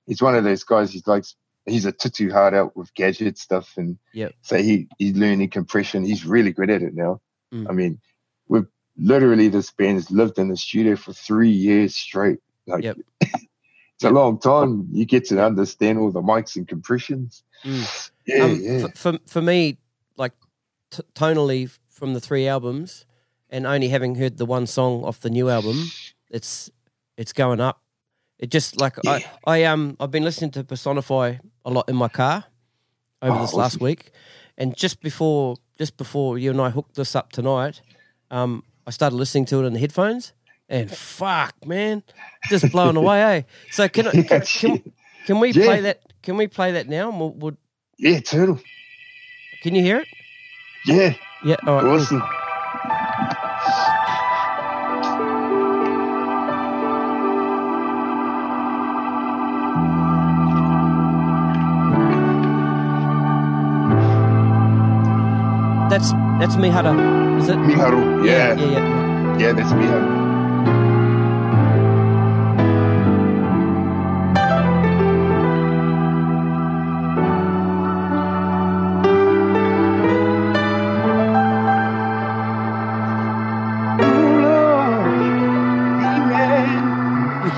he's one of those guys, he's like, he's a tutu hard out with gadget stuff. And Yep. so he, he's learning compression. He's really good at it now. Mm. I mean, we've literally, this band's lived in the studio for three years straight. Like, Yep. it's a long time. You get to understand all the mics and compressions. Mm. Yeah, um, yeah. For, for for me, like t- tonally from the three albums, and only having heard the one song off the new album, it's it's going up. It just like I, I um I've been listening to Personify a lot in my car over Oh, this last awesome. week, and just before just before you and I hooked this up tonight, um, I started listening to it in the headphones, and fuck, man, just blown away, eh? So can I, Yeah, can, can, can we Yeah. play that? Can we play that now? We'll, we'll, yeah, turtle. can you hear it? Yeah, Yeah. All right. cool. awesome. That's that's Miharo, is it? Miharo. Yeah. Yeah, Yeah. Yeah. yeah, that's Miharo.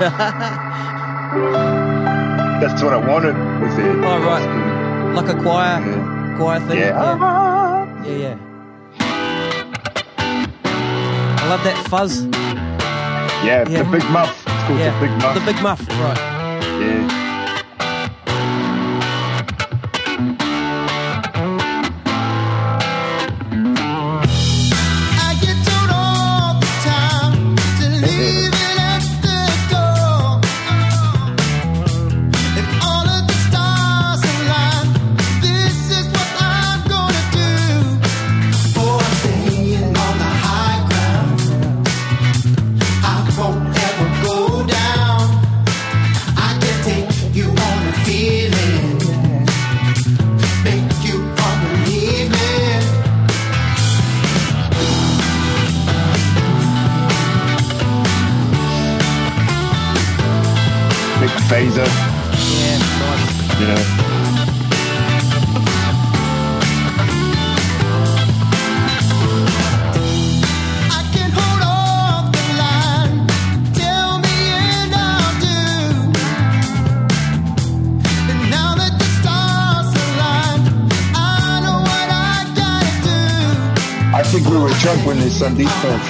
That's what I wanted. Was it? Oh, right. like a choir Yeah. choir thing. Yeah. Yeah. Love that fuzz. Yeah, Yeah. the big muff. It's called Yeah. the big muff. The big muff. Right. yeah. Drunk when this Sunday started.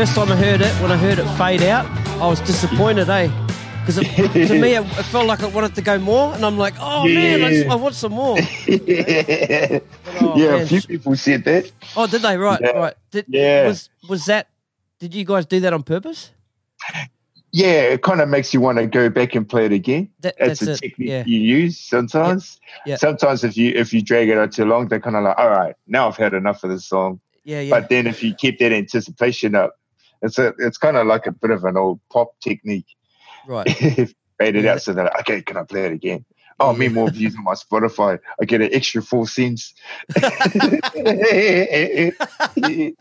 First time I heard it, when I heard it fade out, I was disappointed, eh? Because to me, it, it felt like it wanted to go more, and I'm like, oh man, I, just, I want some more. yeah. Oh, yeah, a few people said that. Oh, did they? Right, Yeah. right. Did, Yeah. Was was that? Did you guys do that on purpose? Yeah, it kind of makes you want to go back and play it again. That, It's that's a technique Yeah. you use sometimes. Yeah. Sometimes if you if you drag it out too long, they're kind of like, all right, now I've had enough of this song. Yeah, yeah. But then if you keep that anticipation up, it's a it's kind of like a bit of an old pop technique. right. Fade it Yeah. out so that okay, can I play it again? Oh, me more views on my Spotify. I get an extra four cents.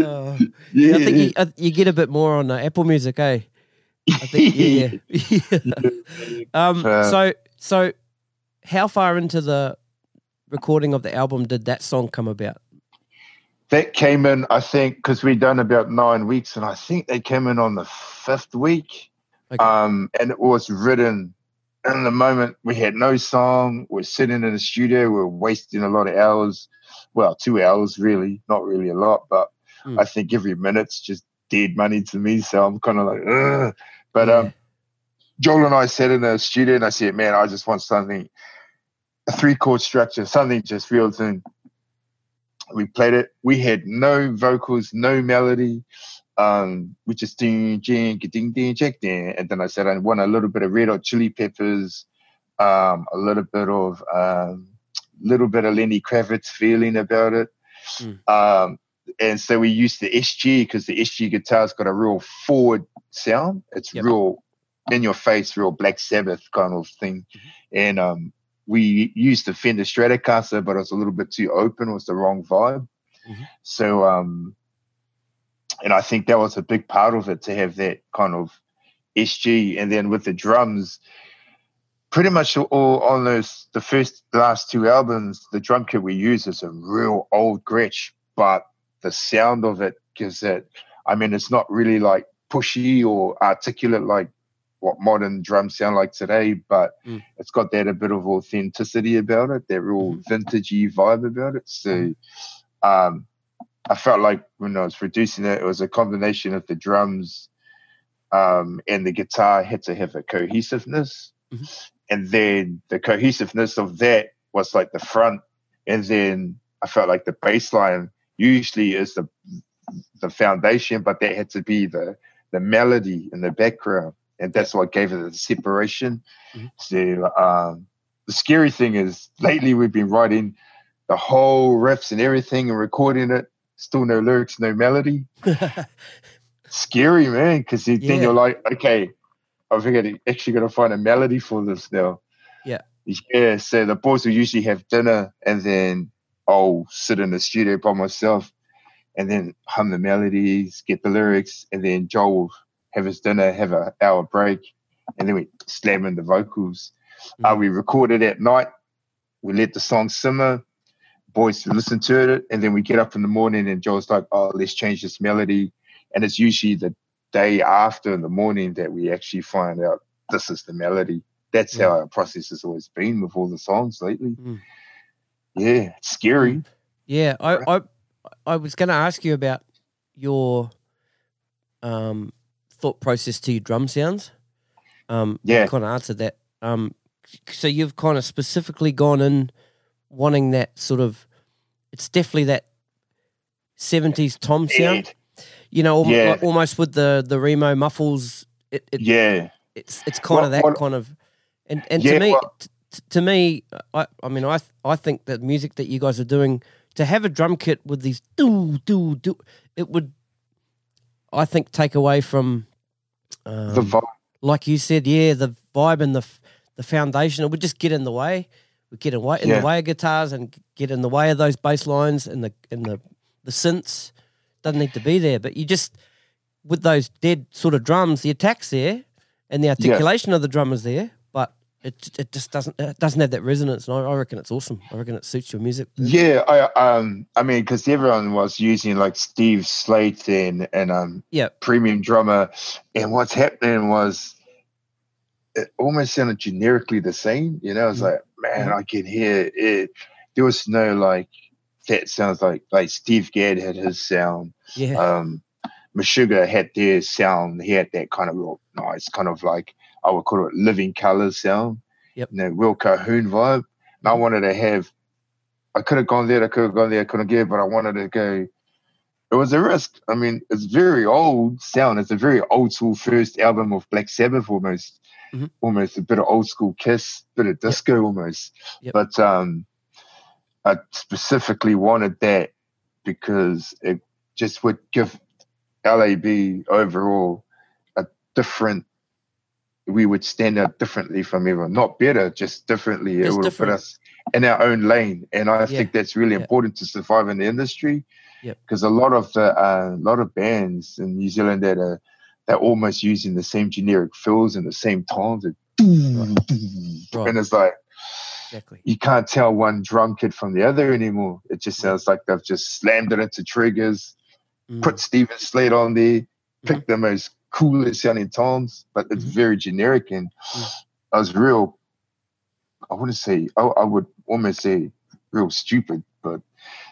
Oh. Yeah, I think you, uh, you get a bit more on uh, Apple Music, eh? I think, yeah. yeah. um, Uh, so, so how far into the recording of the album did that song come about? That came in, I think, because we'd done about nine weeks, and I think they came in on the fifth week. Okay. Um, and it was written in the moment. We had no song. We're sitting in the studio. We're wasting a lot of hours. Well, two hours, really, not really a lot, but Hmm. I think every minute's just dead money to me. So I'm kind of like, Ugh. but Yeah. um, Joel and I sat in the studio, and I said, "Man, I just want something, a three chord structure, something just real thing." We played it. We had no vocals, no melody. Um, we just ding, ding, ding, ding, check, ding. And then I said, I want a little bit of red hot chili peppers, um, a little bit of, um, little bit of Lenny Kravitz feeling about it. Mm. Um, and so we used the SG because the SG guitar's got a real forward sound. It's Yep. real in your face, real Black Sabbath kind of thing. And um, we used the Fender Stratocaster, but it was a little bit too open. It was the wrong vibe. Mhm. So, um, and I think that was a big part of it to have that kind of SG. And then with the drums, pretty much all on those the first last two albums, the drum kit we use is a real old Gretsch, but the sound of it gives it. I mean, it's not really like pushy or articulate like what modern drums sound like today, but Mm. it's got that a bit of authenticity about it, that real vintagey vibe about it. So, um, I felt like when I was producing it, it was a combination of the drums um, and the guitar had to have a cohesiveness. Mhm. And then the cohesiveness of that was like the front. And then I felt like the bass line usually is the the foundation, but that had to be the the melody in the background. And that's what gave it the separation. Mhm. So um, the scary thing is lately we've been writing the whole riffs and everything and recording it. Still no lyrics, no melody scary, man, because then Yeah. you're like, okay, I think I actually got to find a melody for this now. Yeah. Yeah. So the boys will usually have dinner and then I'll sit in the studio by myself and then hum the melodies, get the lyrics, and then Joel will have his dinner, have an hour break, and then we slam in the vocals. Uh, Mm. we record it at night. We let the song simmer. Boys listen to it, and then we get up in the morning, and Joel's like, "Oh, let's change this melody." And it's usually the day after in the morning that we actually find out this is the melody. That's how our process has always been with all the songs lately. Mm. Yeah, it's scary. Yeah, I, I I was going to ask you about your um, thought process to your drum sounds. Um, Yeah. kind of answered that. Um, so you've kind of specifically gone in wanting that sort of. It's definitely that seventies tom sound. You know, almo- Yeah. like almost with the the Remo muffles. It, it Yeah, it's it's kind of that what- kind of and and Yeah, to me well- t- to me I I mean I I think that music that you guys are doing to have a drum kit with these do do do it would I think take away from um, the vibe. like you said yeah the vibe and the the foundation it would just get in the way would get in way in Yeah. the way of guitars and get in the way of those bass lines and the and the the synths doesn't need to be there but you just with those dead sort of drums the attack's there and the articulation of the drum is there it it just doesn't it doesn't have that resonance and I, I reckon it's awesome I reckon it suits your music Yeah, I um, I mean, because everyone was using like Steve Slate and and um, yeah premium drummer, and what's happening was it almost sounded generically the same. You know, it's Mhm. like, man, I can hear it. There was no like that sounds like like Steve Gadd had his sound. yeah Um, Meshuggah had their sound. He had that kind of real nice, kind of like I would call it living colors sound. Yep. You know, real Cahoon vibe. And I wanted to have. I could have gone there. I could have gone there. I couldn't get. But I wanted to go. It was a risk. I mean, it's very old sound. It's a very old school first album of Black Sabbath, almost, Mhm. almost a bit of old school Kiss, bit of disco, almost. Yep. But um, I specifically wanted that because it just would give LAB overall a different we would stand out differently from everyone. Not better, just differently. it would different. put us in our own lane, and I think that's really Yeah. important to survive in the industry. Yep. Because a lot of the uh, lot of bands in New Zealand that are they're almost using the same generic fills and the same tones, and, Right. and it's like Exactly. you can't tell one drum kit from the other anymore. It just sounds like they've just slammed it into triggers, Mm. put Steven Slate on there, pick the most coolest sounding tones, but it's Mhm. very generic. And Mm. I was real, I wouldn't say, I, I would almost say real stupid, but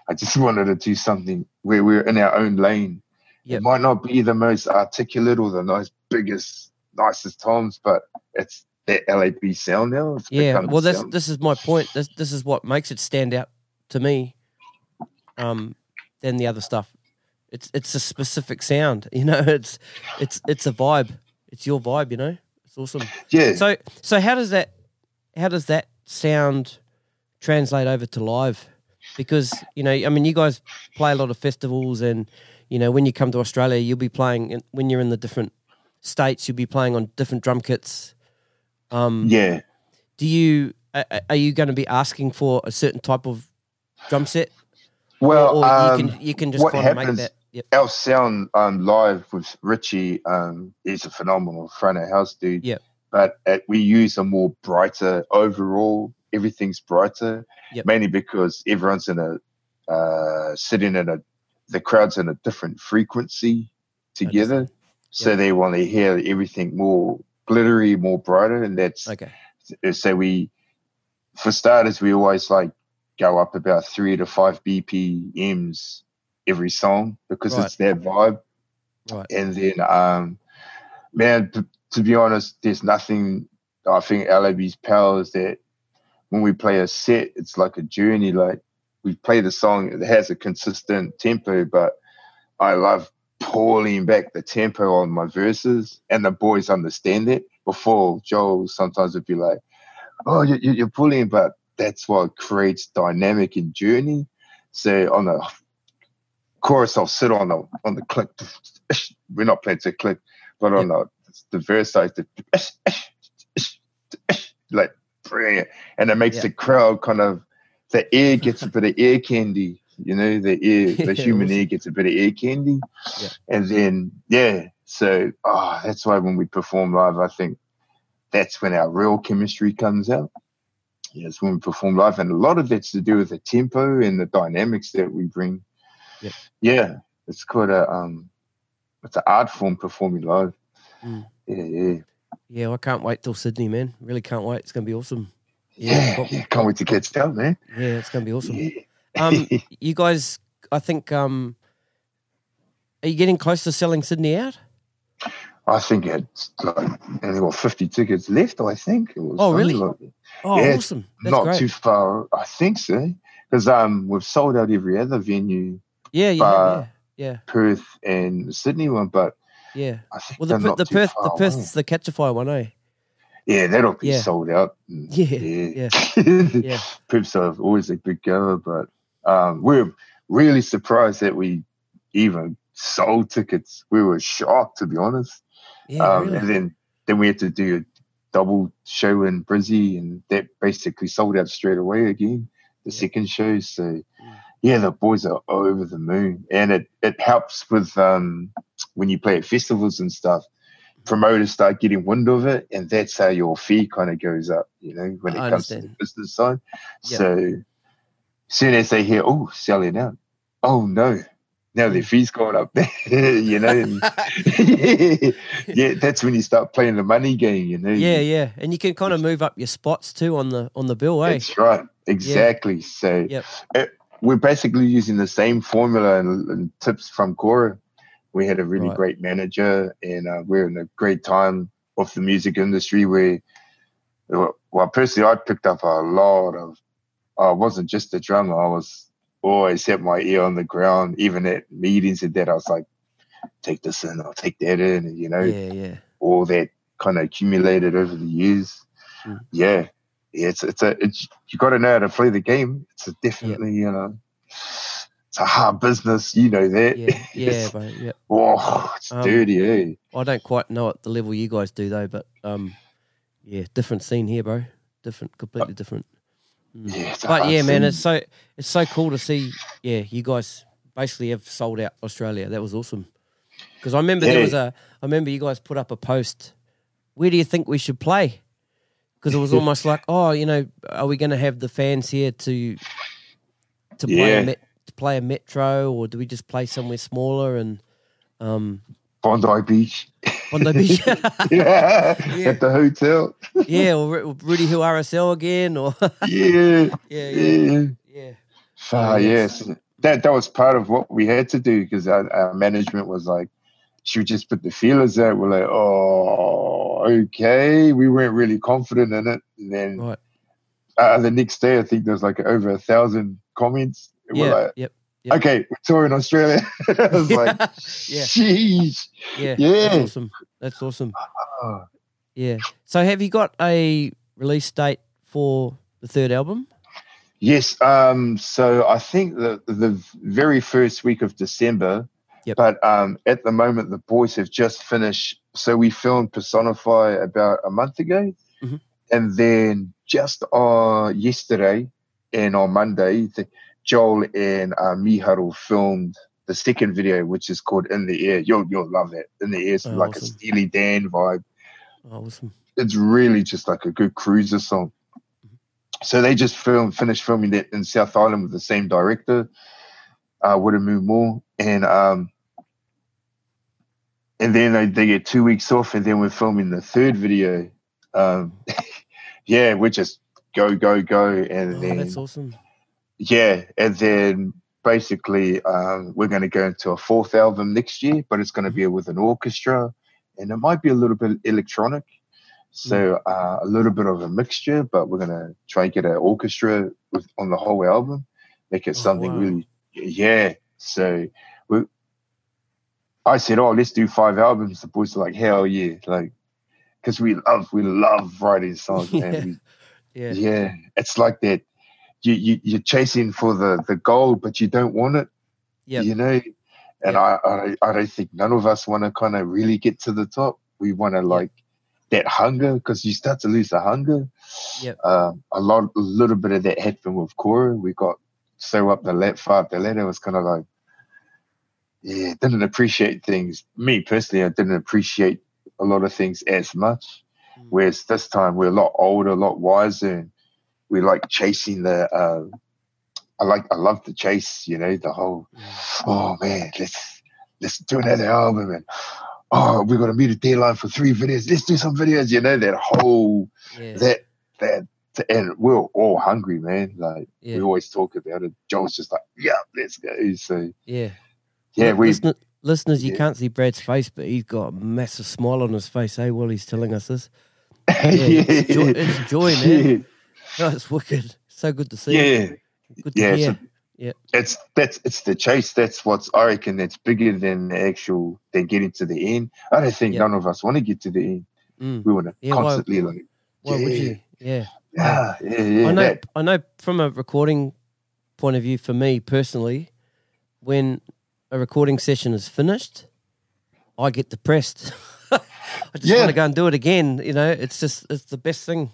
I just wanted to do something where we're in our own lane. Yep. It might not be the most articulate or the nice, biggest, nicest tones, but it's that LAB sound now. Yeah. Well, that's sound. this is my point. This this is what makes it stand out to me. Um, than the other stuff. It's it's a specific sound. You know, it's it's it's a vibe. It's your vibe. You know, it's awesome. yeah. So so how does that how does that sound translate over to live? Because you know, I mean, you guys play a lot of festivals, and you know, when you come to Australia, you'll be playing in- when you're in the different states. You'll be playing on different drum kits. Um, yeah. Do you are you going to be asking for a certain type of drum set, Well, or, or um, you can you can just what kind of make happens- that? Yep. our sound um, live with Richie um, is a phenomenal front of house dude. Yep. But uh we use a more brighter overall. Everything's brighter, Yep. mainly because everyone's in a uh, sitting in a the crowd's in a different frequency together, Understand. so they want to hear everything more glittery, more brighter, and that's Okay. so we for starters we always like go up about three to five bpms every song because Right. it's that vibe Right. and then um man t- to be honest there's nothing i think lab's power is that when we play a set it's like a journey like we play the song it has a consistent tempo but i love pulling back the tempo on my verses and the boys understand it before joel sometimes would be like oh you, you- you're pulling but that's what creates dynamic and journey so on the chorus i'll sit on the on the click we're not playing to click but on the the verse side the like brilliant and it makes Yeah. the crowd kind of the ear gets a bit of ear candy you know the ear the human ear gets a bit of ear candy. Yeah. and then yeah so oh that's why when we perform live i think that's when our real chemistry comes out. Yes when we perform live and a lot of that's to do with the tempo and the dynamics that we bring Yep. yeah it's quite a um it's an art form performing live Mm. yeah yeah Yeah, I can't wait till Sydney, man. Really can't wait. It's going to be awesome. yeah, prob- yeah, can't wait to get down man Yeah, it's going to be awesome. yeah. Um, you guys, I think, um, are you getting close to selling Sydney out? I think it's like only got 50 tickets left, I think. It was Oh, really? like- Oh, Yeah, awesome! That's Not great. too far, I think so. Because um, we've sold out every other venue, yeah, yeah, uh, yeah, Perth and Sydney one, but yeah, yeah. I think Well, the the Perth, the Perth's away. the Katchafire one, eh? Yeah, that'll be Yeah. sold out. Mm, Yeah, yeah. Yeah, Perth's are always a big goer, but um, we're really surprised that we even sold tickets. We were shocked, to be honest. yeah. um, really? And then, then we had to do a double show in Brizzy, and that basically sold out straight away again. The Yeah. second show, so yeah, the boys are over the moon, and it it helps with um, when you play at festivals and stuff. Promoters start getting wind of it, and that's how your fee kind of goes up. You know, when it I comes to the business side. Yeah. So, soon as they hear, "Oh, selling out," oh no, now their fees going up. you know. and- yeah, that's when you start playing the money game, you know. yeah, yeah, and you can kind of move up your spots too on the on the bill, eh? That's right. Exactly. So Yep. uh, we're basically using the same formula and, and tips from Kora. We had a really Right. great manager, and uh, we're in a great time of the music industry where, well, personally, I picked up a lot of. I wasn't just a drummer. I was always had my ear on the ground, even at meetings and that. I was like, take this in, I'll take that in, and you know, Yeah, yeah, all that kind of accumulated over the years. Mm. Yeah, it's it's a it's you got to know how to play the game. It's a definitely you know, it's a hard business. You know that. yeah, yeah, but yeah. oh, it's Um, dirty, eh? I don't quite know at the level you guys do though, but um, Yeah, different scene here, bro. Different, completely different. Yeah, it's a But yeah, man, it's so it's so cool to see. Yeah, you guys basically have sold out Australia. That was awesome. Because I remember there was a. I remember you guys put up a post. Where do you think we should play? Because it was almost like, oh, you know, are we going to have the fans here to to play Yeah. a met, to play a metro, or do we just play somewhere smaller and um, Bondi Beach. Bondi Beach? yeah, Yeah. at the hotel. yeah, or Ru- Rudy Hill RSL again, or Yeah, yeah, yeah, yeah. Ah, Oh, yes. yes. That that was part of what we had to do because our, our management was like, should we just put the feelers out? We're like, oh, okay. We weren't really confident in it. And then Right. uh, the next day, I think there was like over a thousand comments. Yeah. We're like, yep. Yep. okay, we're touring Australia. I was like, Yeah. sheesh. Yeah. Yeah. That's awesome. That's awesome. Oh, Yeah. So have you got a release date for the third album? Yes. Um, so I think the the very first week of December. Yep. But um, at the moment, the boys have just finished. So we filmed Personify about a month ago, Mhm. and then just uh, yesterday and on Monday, the, Joel and uh, Miharo filmed the second video, which is called "In the Air." You'll you'll love it. "In the Air" is Oh, like a. Steely Dan vibe Oh, awesome. it's really just like a good cruiser song. So they just filmed, finished filming that in South Island with the same director, uh, Woodamoo Moore, and um, and then they, they get two weeks off, and then we're filming the third video. Um, yeah, we're just go go go, and Oh, then that's awesome. yeah, and then basically um, we're going to go into a fourth album next year, but it's going to be with an orchestra, and it might be a little bit electronic, so uh, a little bit of a mixture. But we're going to try and get an orchestra with, on the whole album, make it Oh, something wow. really, yeah. So I said, oh, let's do five albums. The boys are like, hell yeah, like. Because we love, we love writing songs, Yeah. and we, Yeah. yeah, it's like that. You, you you're chasing for the the gold, but you don't want it. Yeah, You know, and I, I I don't think none of us want to kind of really get to the top. We want to like that hunger because you start to lose the hunger. Yep. Um, a lot, a little bit of that happened with Kora. We got so up the ladder, far up the ladder. It was kind of like, yeah, didn't appreciate things. Me personally, I didn't appreciate a lot of things as much. Mm. Whereas this time we're a lot older, a lot wiser, and we like chasing the. Uh, I like, I love the chase. You know, the whole. Mm. Oh man, let's let's do another album, and oh, we got to meet a deadline for three videos. Let's do some videos. You know, that whole Yeah. that that. And we're all hungry, man. Like Yeah. we always talk about it. Joel's just like, yeah, let's go. So Yeah. Yeah, we Listener, listeners, you yeah. can't see Brad's face, but he's got a massive smile on his face, eh, while he's telling us this. yeah, it's joy- it's joy, man. Oh, it's wicked. So good to see. Yeah, Good to yeah, it's hear. a- it's that's it's the chase. That's what's I reckon that's bigger than the actual than getting to the end. I don't think Yeah. none of us want to get to the end. Mm. We want to Yeah, why- constantly like, Why yeah, would you? Yeah. yeah, yeah, yeah. I know. that- I know. From a recording point of view, for me personally, when a recording session is finished, I get depressed. I just Yeah. want to go and do it again. You know, it's just it's the best thing.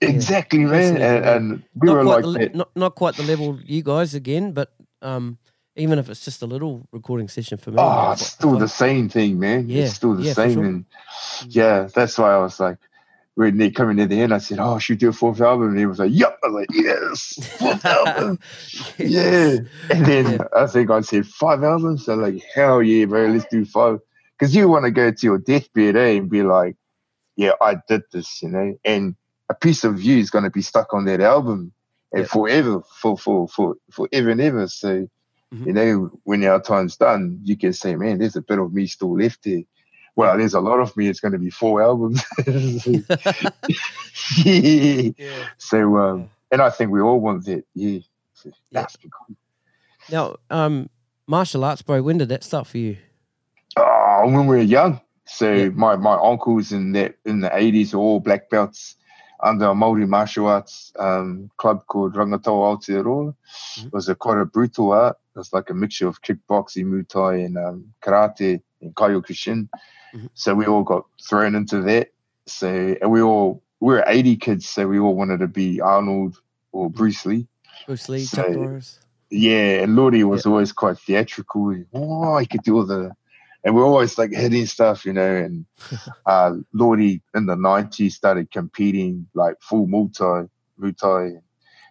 exactly, man. And, and we not were quite like the, le- that. not not quite the level you guys again, but um, even if it's just a little recording session for me. Oh, it's still the same thing, man. Yeah, It's still the yeah, same. sure. And yeah, that's why I was like, when they coming near the end, I said, "Oh, should we do a fourth album?" And he was like, "Yep." I was like, "Yes, fourth album." Yeah. And then Yeah. I think I said five albums. So like, hell yeah, bro, let's do five. Because you want to go to your deathbed, eh, and be like, yeah, I did this, you know. And a piece of you is going to be stuck on that album and Yeah. forever, for for for forever and ever. So, Mhm. you know, when our time's done, you can say, man, there's a bit of me still left there. Well, there's a lot of me. It's going to be four albums. yeah. So, um, and I think we all want that. Yeah. So Yeah. cool. Now, um, martial arts, bro. When did that start for you? Oh, when we were young. So Yeah. my, my uncles in that in the eighties were all black belts under a Māori martial arts um, club called Rangatoa Aotearoa. Mhm. It was a quite a brutal art. It was like a mixture of kickboxing, Muay Thai, and um, karate and kyokushin. Mhm. So we all got thrown into that. So and we all we were 80 kids, so we all wanted to be Arnold or Bruce Lee. Bruce Lee, So- Yeah, and Lordy was always quite theatrical. Oh, he could do all the, and we're always like hitting stuff, you know. And uh, Lordy in the '90s started competing like full Muay Thai, Muay Thai,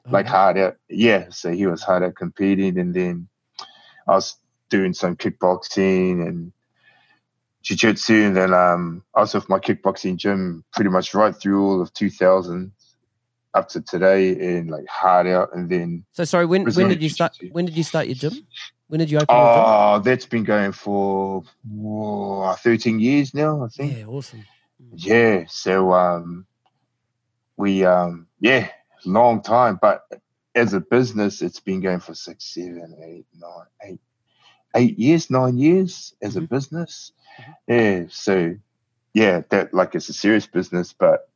like Oh, hard out. Yeah, so he was hard out competing, and then I was doing some kickboxing and jiu-jitsu, and then um, I was with my kickboxing gym pretty much right through all of 2000 up to today, and like hard out, and then So sorry, when when did you start? When did you start your gym? When did you open your Oh, that's been going for whoa, 13 years now, I think. Yeah, awesome. Yeah. So um we um yeah, long time. But as a business, it's been going for six, seven, eight, nine, eight, eight years, nine years as a Mhm. business. Yeah. So yeah, that like it's a serious business, but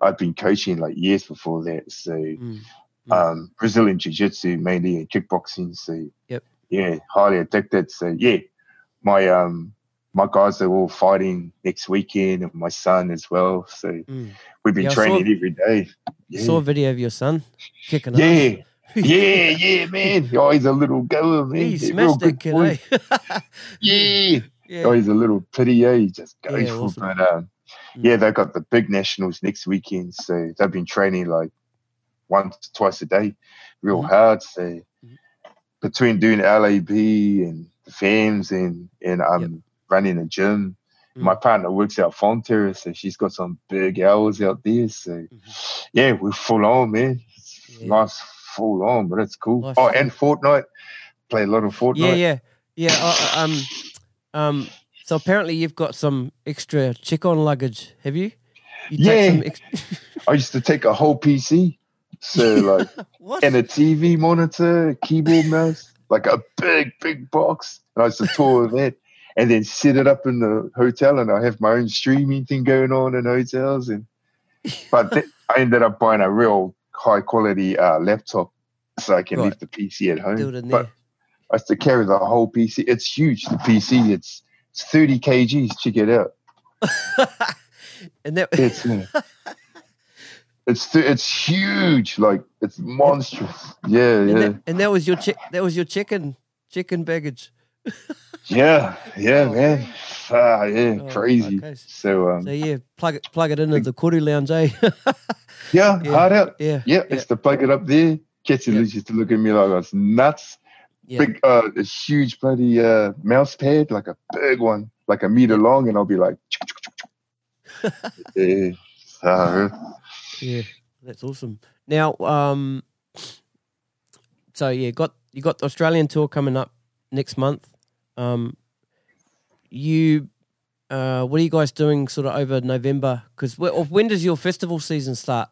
I've been coaching like years before that. So Mm. Mm. um, Brazilian Jiu Jitsu mainly and kickboxing. So Yep. yeah, highly addicted. So yeah, my um my guys are all fighting next weekend, and my son as well. So Mm. we've been Yeah, I saw- training every day. Yeah. Saw a video of your son kicking yeah. Yeah, yeah, man. Oh, he's a little goer, man. He He's a smashed real good kid, boy. eh? Yeah. yeah. Oh, he's a little pity, yeah. He just goes Yeah, for awesome. But um, Mm. yeah, they've got the big nationals next weekend, so they've been training like once, twice a day, real Mhm. hard. So Mhm. between doing LAB and the FAMs and and um Yep. running a gym, Mm. my partner works out Fonterra, so she's got some big hours out there. So yeah, we're full on, man. Mm-hmm. Yeah. Nice full on, but it's cool. Nice. Oh, and Fortnite, play a lot of Fortnite. Yeah, yeah, yeah. uh, um, um. So apparently you've got some extra check-on luggage, have you? you Yeah. Some ex- I used to take a whole PC, so like. and a TV monitor, keyboard, mouse, like a big, big box. And I used to tour that and then set it up in the hotel and I have my own streaming thing going on in hotels. And but th- I ended up buying a real high quality uh, laptop so I can Right. leave the PC at home. Do it in but. I used to carry the whole PC. It's huge, the PC. It's it's 30 kgs. Check it out. and that. It's uh, it's th- it's huge. Like it's monstrous. Yeah, and, yeah. that, and that was your check. That was your chicken, chicken baggage. Yeah, yeah, Oh, man. Ah, yeah, Oh, crazy. okay. So, um, So yeah, plug it, plug it into the Koru lounge, eh? yeah, yeah. hard out. yeah, Yeah, it's to plug it up there. Kitchen Yeah. used to look at me like I was nuts. yeah. Big, uh, a huge bloody uh, mouse pad, like a big one, like a meter long, and I'll be like, yeah. Uh, Yeah, that's awesome. Now, um, so yeah, got you got the Australian tour coming up next month. Um, you, uh, what are you guys doing sort of over November? Because when does your festival season start?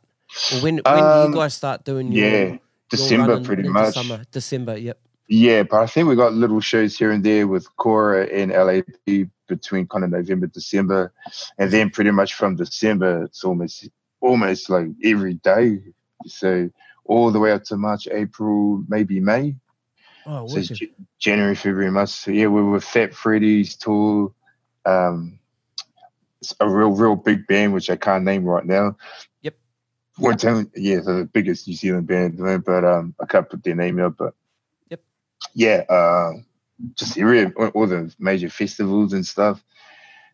Or when when do Um, you guys start doing your yeah, your December in- pretty much. Summer, December. Yep. Yeah, but I think we got little shows here and there with Kora and LAB between kind of November, December, and then pretty much from December it's almost almost like every day. So all the way up to March, April, maybe May. Oh, So. J- January, February, March. So yeah, we were Fat Freddy's tour. Um, it's a real, real big band which I can't name right now. Yep. One time, yeah, the biggest New Zealand band, but um, I can't put their name out. But Yep. yeah, uh, just area, all the major festivals and stuff.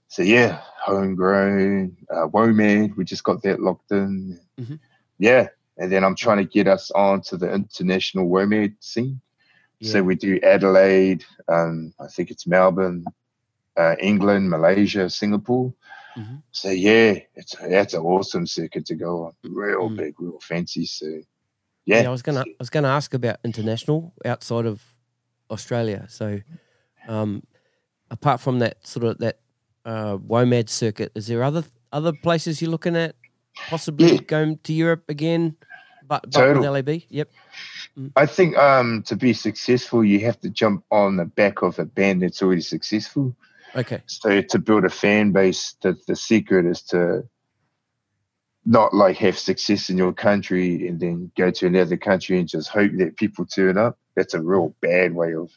So yeah, homegrown, uh, WOMAD, we just got that locked in. Mhm. Yeah, and then I'm trying to get us onto the international WOMAD scene. So we do Adelaide, um, I think it's Melbourne, uh, England, Malaysia, Singapore. Mhm. So yeah, it's that's an awesome circuit to go on. Real Mm. big, real fancy. So Yeah, yeah, I was gonna I was gonna ask about international outside of Australia. So, um, apart from that sort of that uh, WOMAD circuit, is there other other places you're looking at? Possibly Yeah. going to Europe again, but, but with LAB. Yep. I think um, to be successful, you have to jump on the back of a band that's already successful. Okay. So to build a fan base, the, the secret is to not like have success in your country and then go to another country and just hope that people turn up. That's a real bad way of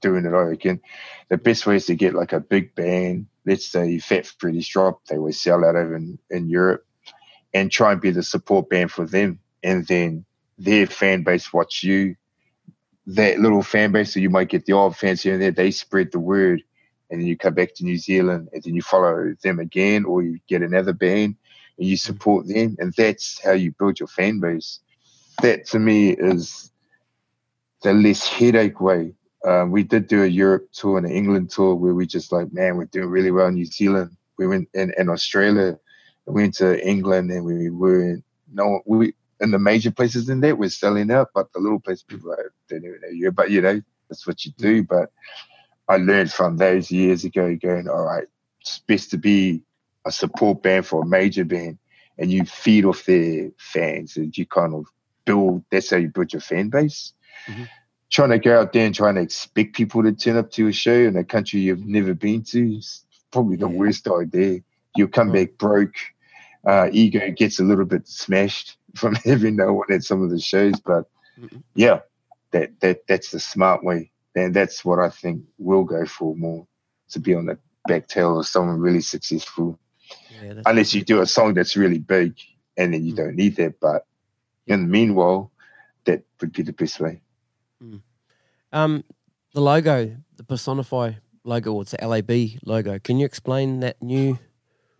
doing it, I reckon. The best way is to get like a big band. Let's say Fat Freddy's drop, they always sell out over in, in Europe. and try and be the support band for them. And then their fan base watch you. That little fan base, so you might get the odd fans here and there, they spread the word. And then you come back to New Zealand and then you follow them again, or you get another band and you support them. And that's how you build your fan base. That to me is the less headache way. Um, we did do a Europe tour and an England tour where we just like, man, we're doing really well in New Zealand. We went in, in Australia, we went to England and we were in, no, we, in the major places in there, we're selling out, but the little places people like, don't even know you, but you know, that's what you do. But I learned from those years ago going, all right, it's best to be a support band for a major band and you feed off their fans and you kind of build, that's how you build your fan base. Mhm. Trying to go out there and trying to expect people to turn up to a show in a country you've never been to is probably the Yeah. worst idea. You'll come Right. back broke. Uh, ego gets a little bit smashed from having no one at some of the shows, but Mhm. yeah, that that that's the smart way, and that's what I think we'll go for more to be on the back tail of someone really successful. Yeah, Unless you do a song that's really big, and then you Mm. don't need that. But in the meanwhile, that would be the best way. Um, the logo, the Personify logo, or it's the LAB logo. Can you explain that new?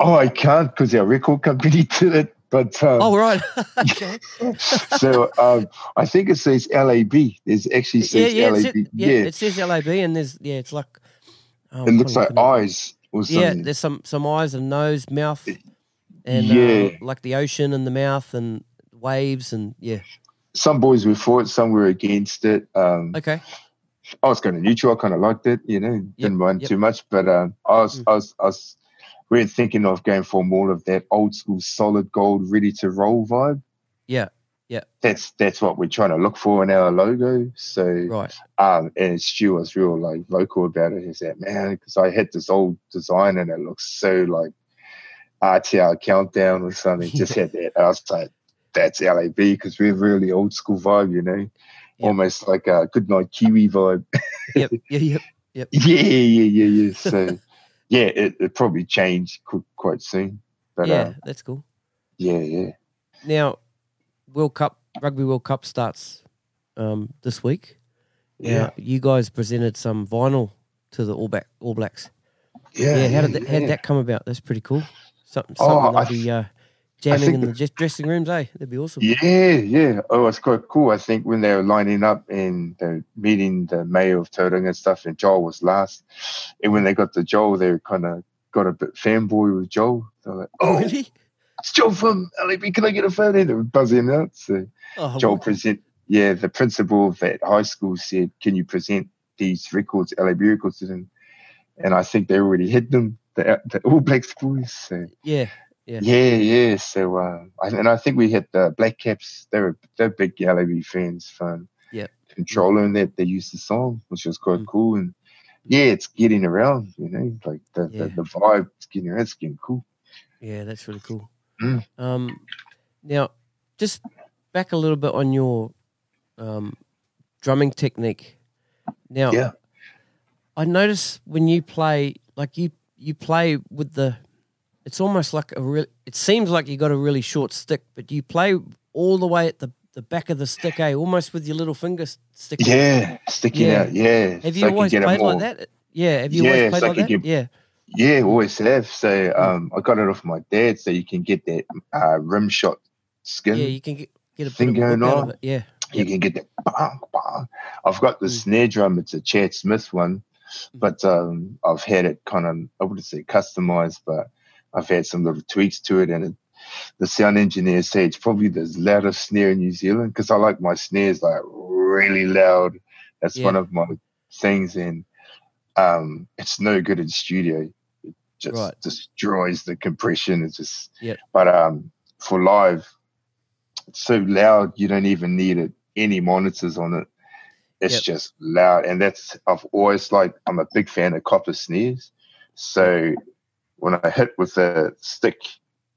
Oh, I can't because our record company did it. But um, Oh, right. okay. so um, I think it says LAB. There's actually yeah, says yeah, it LAB. says, yeah, yeah, it says LAB, and there's yeah, it's like oh, it looks like eyes or something. Yeah, there's some some eyes and nose, mouth, and Yeah. uh, like the ocean and the mouth and waves and yeah. Some boys were for it, some were against it. Um, Okay. I was kind of neutral. I kind of liked it, you know, didn't mind yep. too much. But um, I was, Mm. I was, I was really thinking of going for more of that old school, solid gold, ready to roll vibe. Yeah. Yeah. That's that's what we're trying to look for in our logo. So, Right. um, and Stu was real like vocal about it. He said, "Man, because I had this old design and it looks so like RTR countdown or something." Just had that. I was like, "That's LAB because we're really old school vibe, you know." Yeah. Almost like a good night Kiwi vibe. Yep. Yeah. Yep. Yeah, yeah, yeah, yeah. So, yeah, it, it probably changed quite soon. But yeah. uh, That's cool. yeah, yeah. Now, World Cup Rugby World Cup starts um, this week. Yeah, Now, you guys presented some vinyl to the All Black All Blacks. yeah. Yeah. how did that, yeah, how did yeah. that come about? That's pretty cool. Something, Oh, something I they'll be uh, jamming in the just dressing rooms. Eh, that'd be awesome. Yeah, yeah. Oh, it's quite cool. I think when they were lining up and they were meeting the mayor of Tauranga and stuff, and Joel was last. And when they got to Joel, they kind of got a bit fanboy with Joel. They're like, Oh, "Oh, really? it's Joel from LAB. Can I get a photo?" And they were buzzing out. So Oh, Joel wow. present. Yeah, the principal of that high school said, "Can you present these records, LAB records to them?" And I think they already hit them, the, the All Blacks boys. So yeah. Yeah. yeah, yeah. So uh, I, and I think we had the Black Caps. They were they're big LAB fans from Yep. controlling that they used the song, which was quite Mm. cool. And yeah, it's getting around. You know, like the Yeah. the, the vibe. It's getting around. It's getting cool. Yeah, that's really cool. Mm. Um, now, just back a little bit on your um, drumming technique. Now, Yeah. I notice when you play, like you you play with the, it's almost like a real. It seems like you got a really short stick, but you play all the way at the the back of the stick, eh? Almost with your little finger sticking. Yeah, sticking Yeah. out. Yeah. Have you can always played like that? Yeah. Have you Yeah, always played so like that? get- Yeah. Yeah, always have. So um, I got it off my dad, so you can get that uh, rim shot skin. Yeah. You can get get a Thing going out on. Yeah. You can get that bang, bang. I've got the Mm. snare drum. It's a Chad Smith one, but um, I've had it kind of, I wouldn't say customized, but I've had some little tweaks to it. And it, the sound engineer said it's probably the loudest snare in New Zealand because I like my snares like really loud. That's Yeah. one of my things. And um, it's no good in studio. It just Right. destroys the compression. It's just, Yep. but um, for live, it's so loud you don't even need it any monitors on it it's Yep. just loud and that's i've always like i'm a big fan of copper snares so when i hit with the stick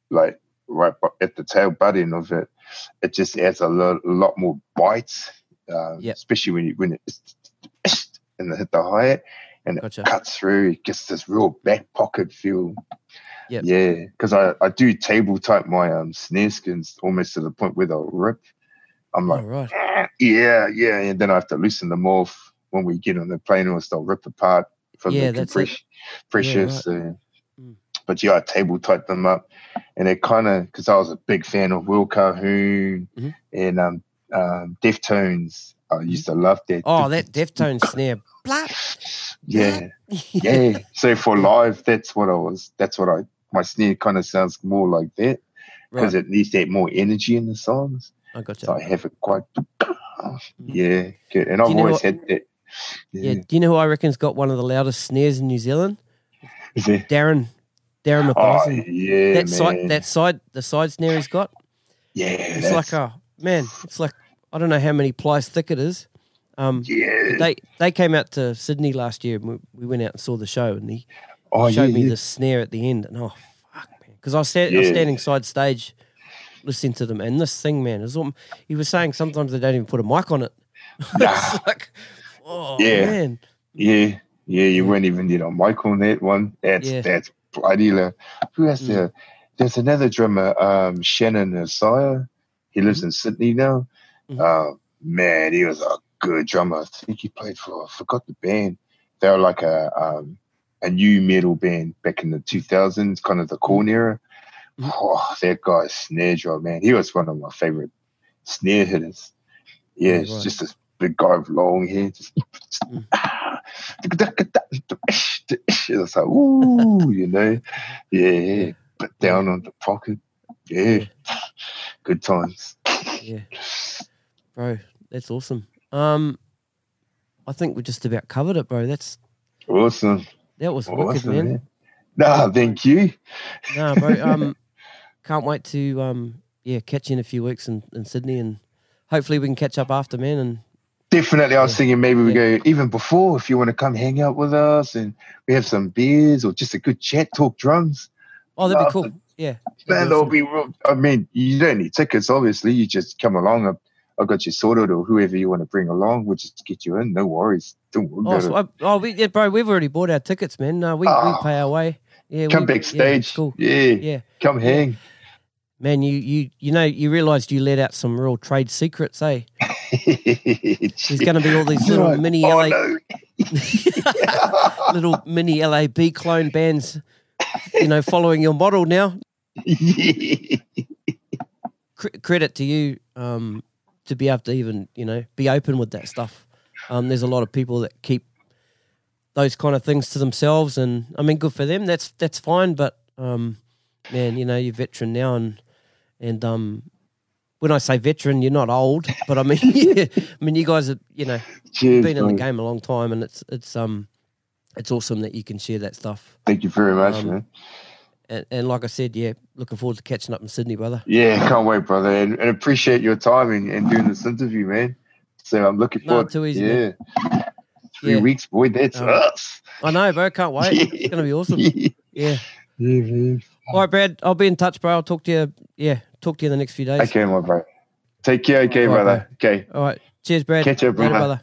like right at the tail button of it it just adds a lot, a lot more bite, uh, Yep. especially when you when it's and hit the hi-hat and it Gotcha. cuts through it gets this real back pocket feel Yep. Yeah, because I, I do table type my um snare skins almost to the point where they'll rip. I'm Oh, like, right. "Ah, yeah, yeah, and then I have to loosen them off when we get on the plane, or they'll rip apart from Yeah, the it. compress- pressure. right. So. But yeah, I table type them up, and it kind of because I was a big fan of Will Calhoun Mhm. and um, um Deftones. I used to love that. Oh, that Deftone snare. Blah. yeah, yeah. so for live, that's what I was. That's what I. My snare kind of sounds more like that because Right. it needs that more energy in the songs. I got So you. I have it quite. Yeah, good. and I've always what- had that. Yeah. Yeah, Do you know who I reckon's got one of the loudest snares in New Zealand? Is it? Darren. Darren Oh yeah, that man. side, that side, the side snare he's got. yeah, It's that's, like a man. It's like I don't know how many plies thick it is. Um, yeah. they they came out to Sydney last year. And we, we went out and saw the show, and he oh showed yeah, me yeah. the snare at the end, and oh fuck, man! Because I was, sta- I was standing side stage, listening to them, and this thing, man, is all, he was saying sometimes they don't even put a mic on it. Nah. like, oh Yeah. man, Yeah, yeah, you weren't even need a mic on that one. That's Yeah. that's low. Who has Mm. the? There's another drummer, um, Shannon Asaya. He lives Mm-hmm. in Sydney now. Mhm. Uh, man, he was a good drummer. I think he played for. I forgot the band. They were like a um, a nu metal band back in the 2000s, kind of the Korn era. Mhm. Oh, that guy's snare drum, man. He was one of my favorite snare hitters. Yeah, it's right. just this big guy with long hair. Just, Mm. it was like, ooh, you know, yeah, yeah, but down on the pocket, yeah, good times. yeah, bro, that's awesome. Um, I think we just about covered it, bro. That's Awesome, that was wicked, awesome, man. man. Nah, thank you. No, bro. Um, can't wait to um, yeah, catch you in a few weeks in, in Sydney, and hopefully we can catch up after, man. And Definitely, I was Yeah. thinking maybe we Yeah. go even before if you want to come hang out with us and we have some beers or just a good chat, talk drums. oh, that'd be cool. Yeah, Man, that'll be real. I mean, you don't need tickets, obviously. You just come along. I, I got you sorted, or whoever you want to bring along, we'll just get you in. No worries. Don't worry Oh, about so it. I, oh, we, yeah, bro, we've already bought our tickets, man. No, we, Oh. we pay our way. Yeah, Come we, backstage. it's cool. Yeah, Yeah, come hang. man. You you you know you realised you let out some real trade secrets, eh? There's going to be all these little Right. mini Oh, LA no. little mini LAB clone bands, you know, following your model now. Yeah. Cre- credit to you um, to be able to even you know be open with that stuff. Um, there's a lot of people that keep those kind of things to themselves, and I mean, good for them. That's that's fine, but um, man, you know, you're veteran now, and and um, when I say veteran, you're not old, but I mean, yeah, I mean, you guys are you know Cheers, been in the game a long time, and it's it's um it's awesome that you can share that stuff. Thank you very much, Um, man. And, and like I said, yeah, looking forward to catching up in Sydney, brother. Yeah, can't wait, brother, and, and appreciate your time and, and doing this interview, man. So I'm looking No, forward. too easy, Yeah, man. three Yeah. weeks, boy. That's Um, us. I know, bro. Can't wait. It's gonna be awesome. yeah, Yeah. man. All right, Brad. I'll be in touch, bro. I'll talk to you. Yeah, talk to you in the next few days. Okay, my bro. Take care, okay, All right, brother. Okay, All right. Cheers, Brad. Catch Later, brother. brother.